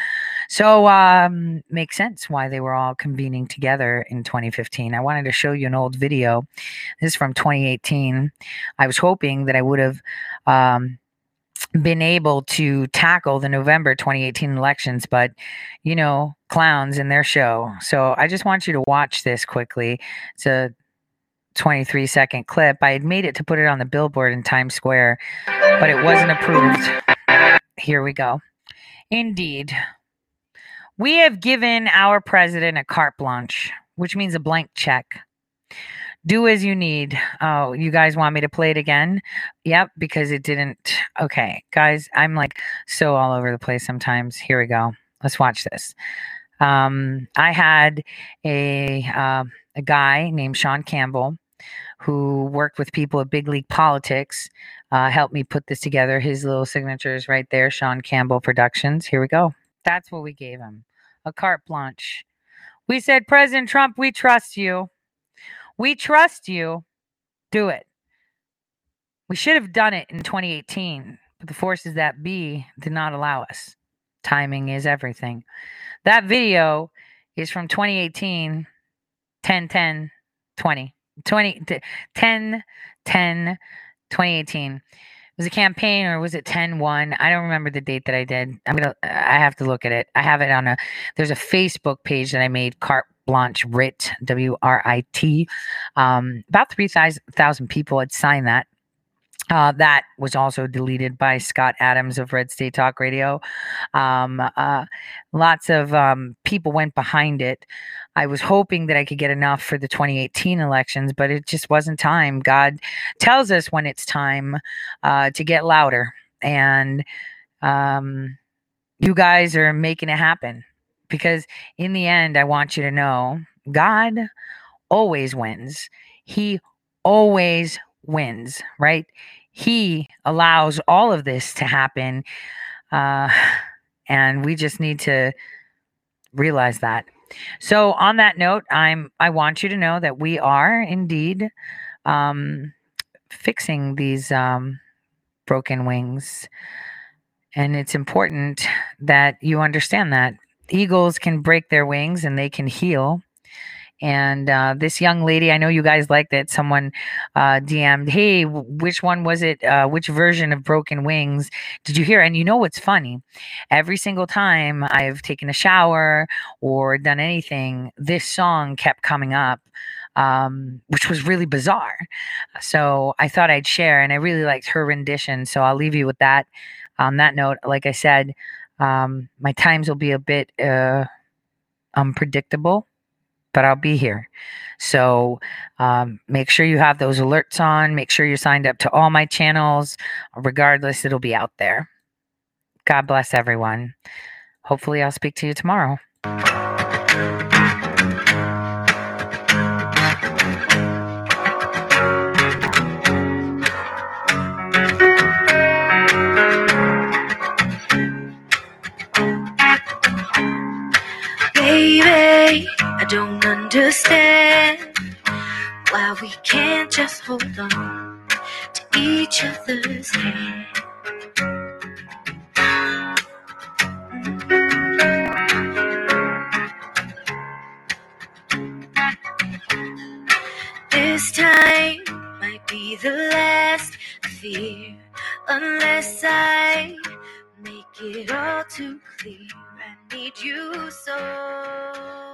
So, um, makes sense why they were all convening together in 2015. I wanted to show you an old video. This is from 2018. I was hoping that I would have um, been able to tackle the November 2018 elections, but you know, clowns in their show. So I just want you to watch this quickly. It's a 23 second clip. I had made it to put it on the billboard in Times Square, but it wasn't approved. Here we go. Indeed. We have given our president a carte blanche, which means a blank check. Do as you need. Oh, you guys want me to play it again? Yep, because it didn't. Okay, guys, I'm like so all over the place sometimes. Here we go. Let's watch this. Um, I had a uh, a guy named Sean Campbell who worked with people at Big League Politics. Uh, helped me put this together. His little signature is right there. Sean Campbell Productions. Here we go. That's what we gave him. A carte blanche. We said, President Trump, we trust you. We trust you. Do it. We should have done it in 2018, but the forces that be did not allow us. Timing is everything. That video is from 2018, 10 10 20. 20 10 10 2018 it was a campaign or was it 10 1 i don't remember the date that i did. I'm gonna i have to look at it. I have it on a there's a facebook page that i made carte blanche writ w-r-i-t um, about 3000 people had signed that uh, that was also deleted by Scott Adams of Red State Talk Radio. Um, uh, lots of um, people went behind it. I was hoping that I could get enough for the 2018 elections, but it just wasn't time. God tells us when it's time uh, to get louder. And um, you guys are making it happen because, in the end, I want you to know God always wins. He always wins, right? He allows all of this to happen. Uh, and we just need to realize that. So on that note, I'm I want you to know that we are indeed um, fixing these um, broken wings. And it's important that you understand that eagles can break their wings and they can heal and uh, this young lady, I know you guys like that. Someone uh, DM'd, "Hey, which one was it? Uh, which version of Broken Wings did you hear?" And you know what's funny? Every single time I've taken a shower or done anything, this song kept coming up. Um, which was really bizarre. So I thought I'd share, and I really liked her rendition. So I'll leave you with that. On that note, like I said, um, my times will be a bit uh, unpredictable but I'll be here. So um, make sure you have those alerts on. Make sure you're signed up to all my channels. Regardless, it'll be out there. God bless everyone. Hopefully, I'll speak to you tomorrow. Baby, don't understand Why we can't just hold on to each other's hand. This time might be the last fear, unless I make it all too clear. I need you so.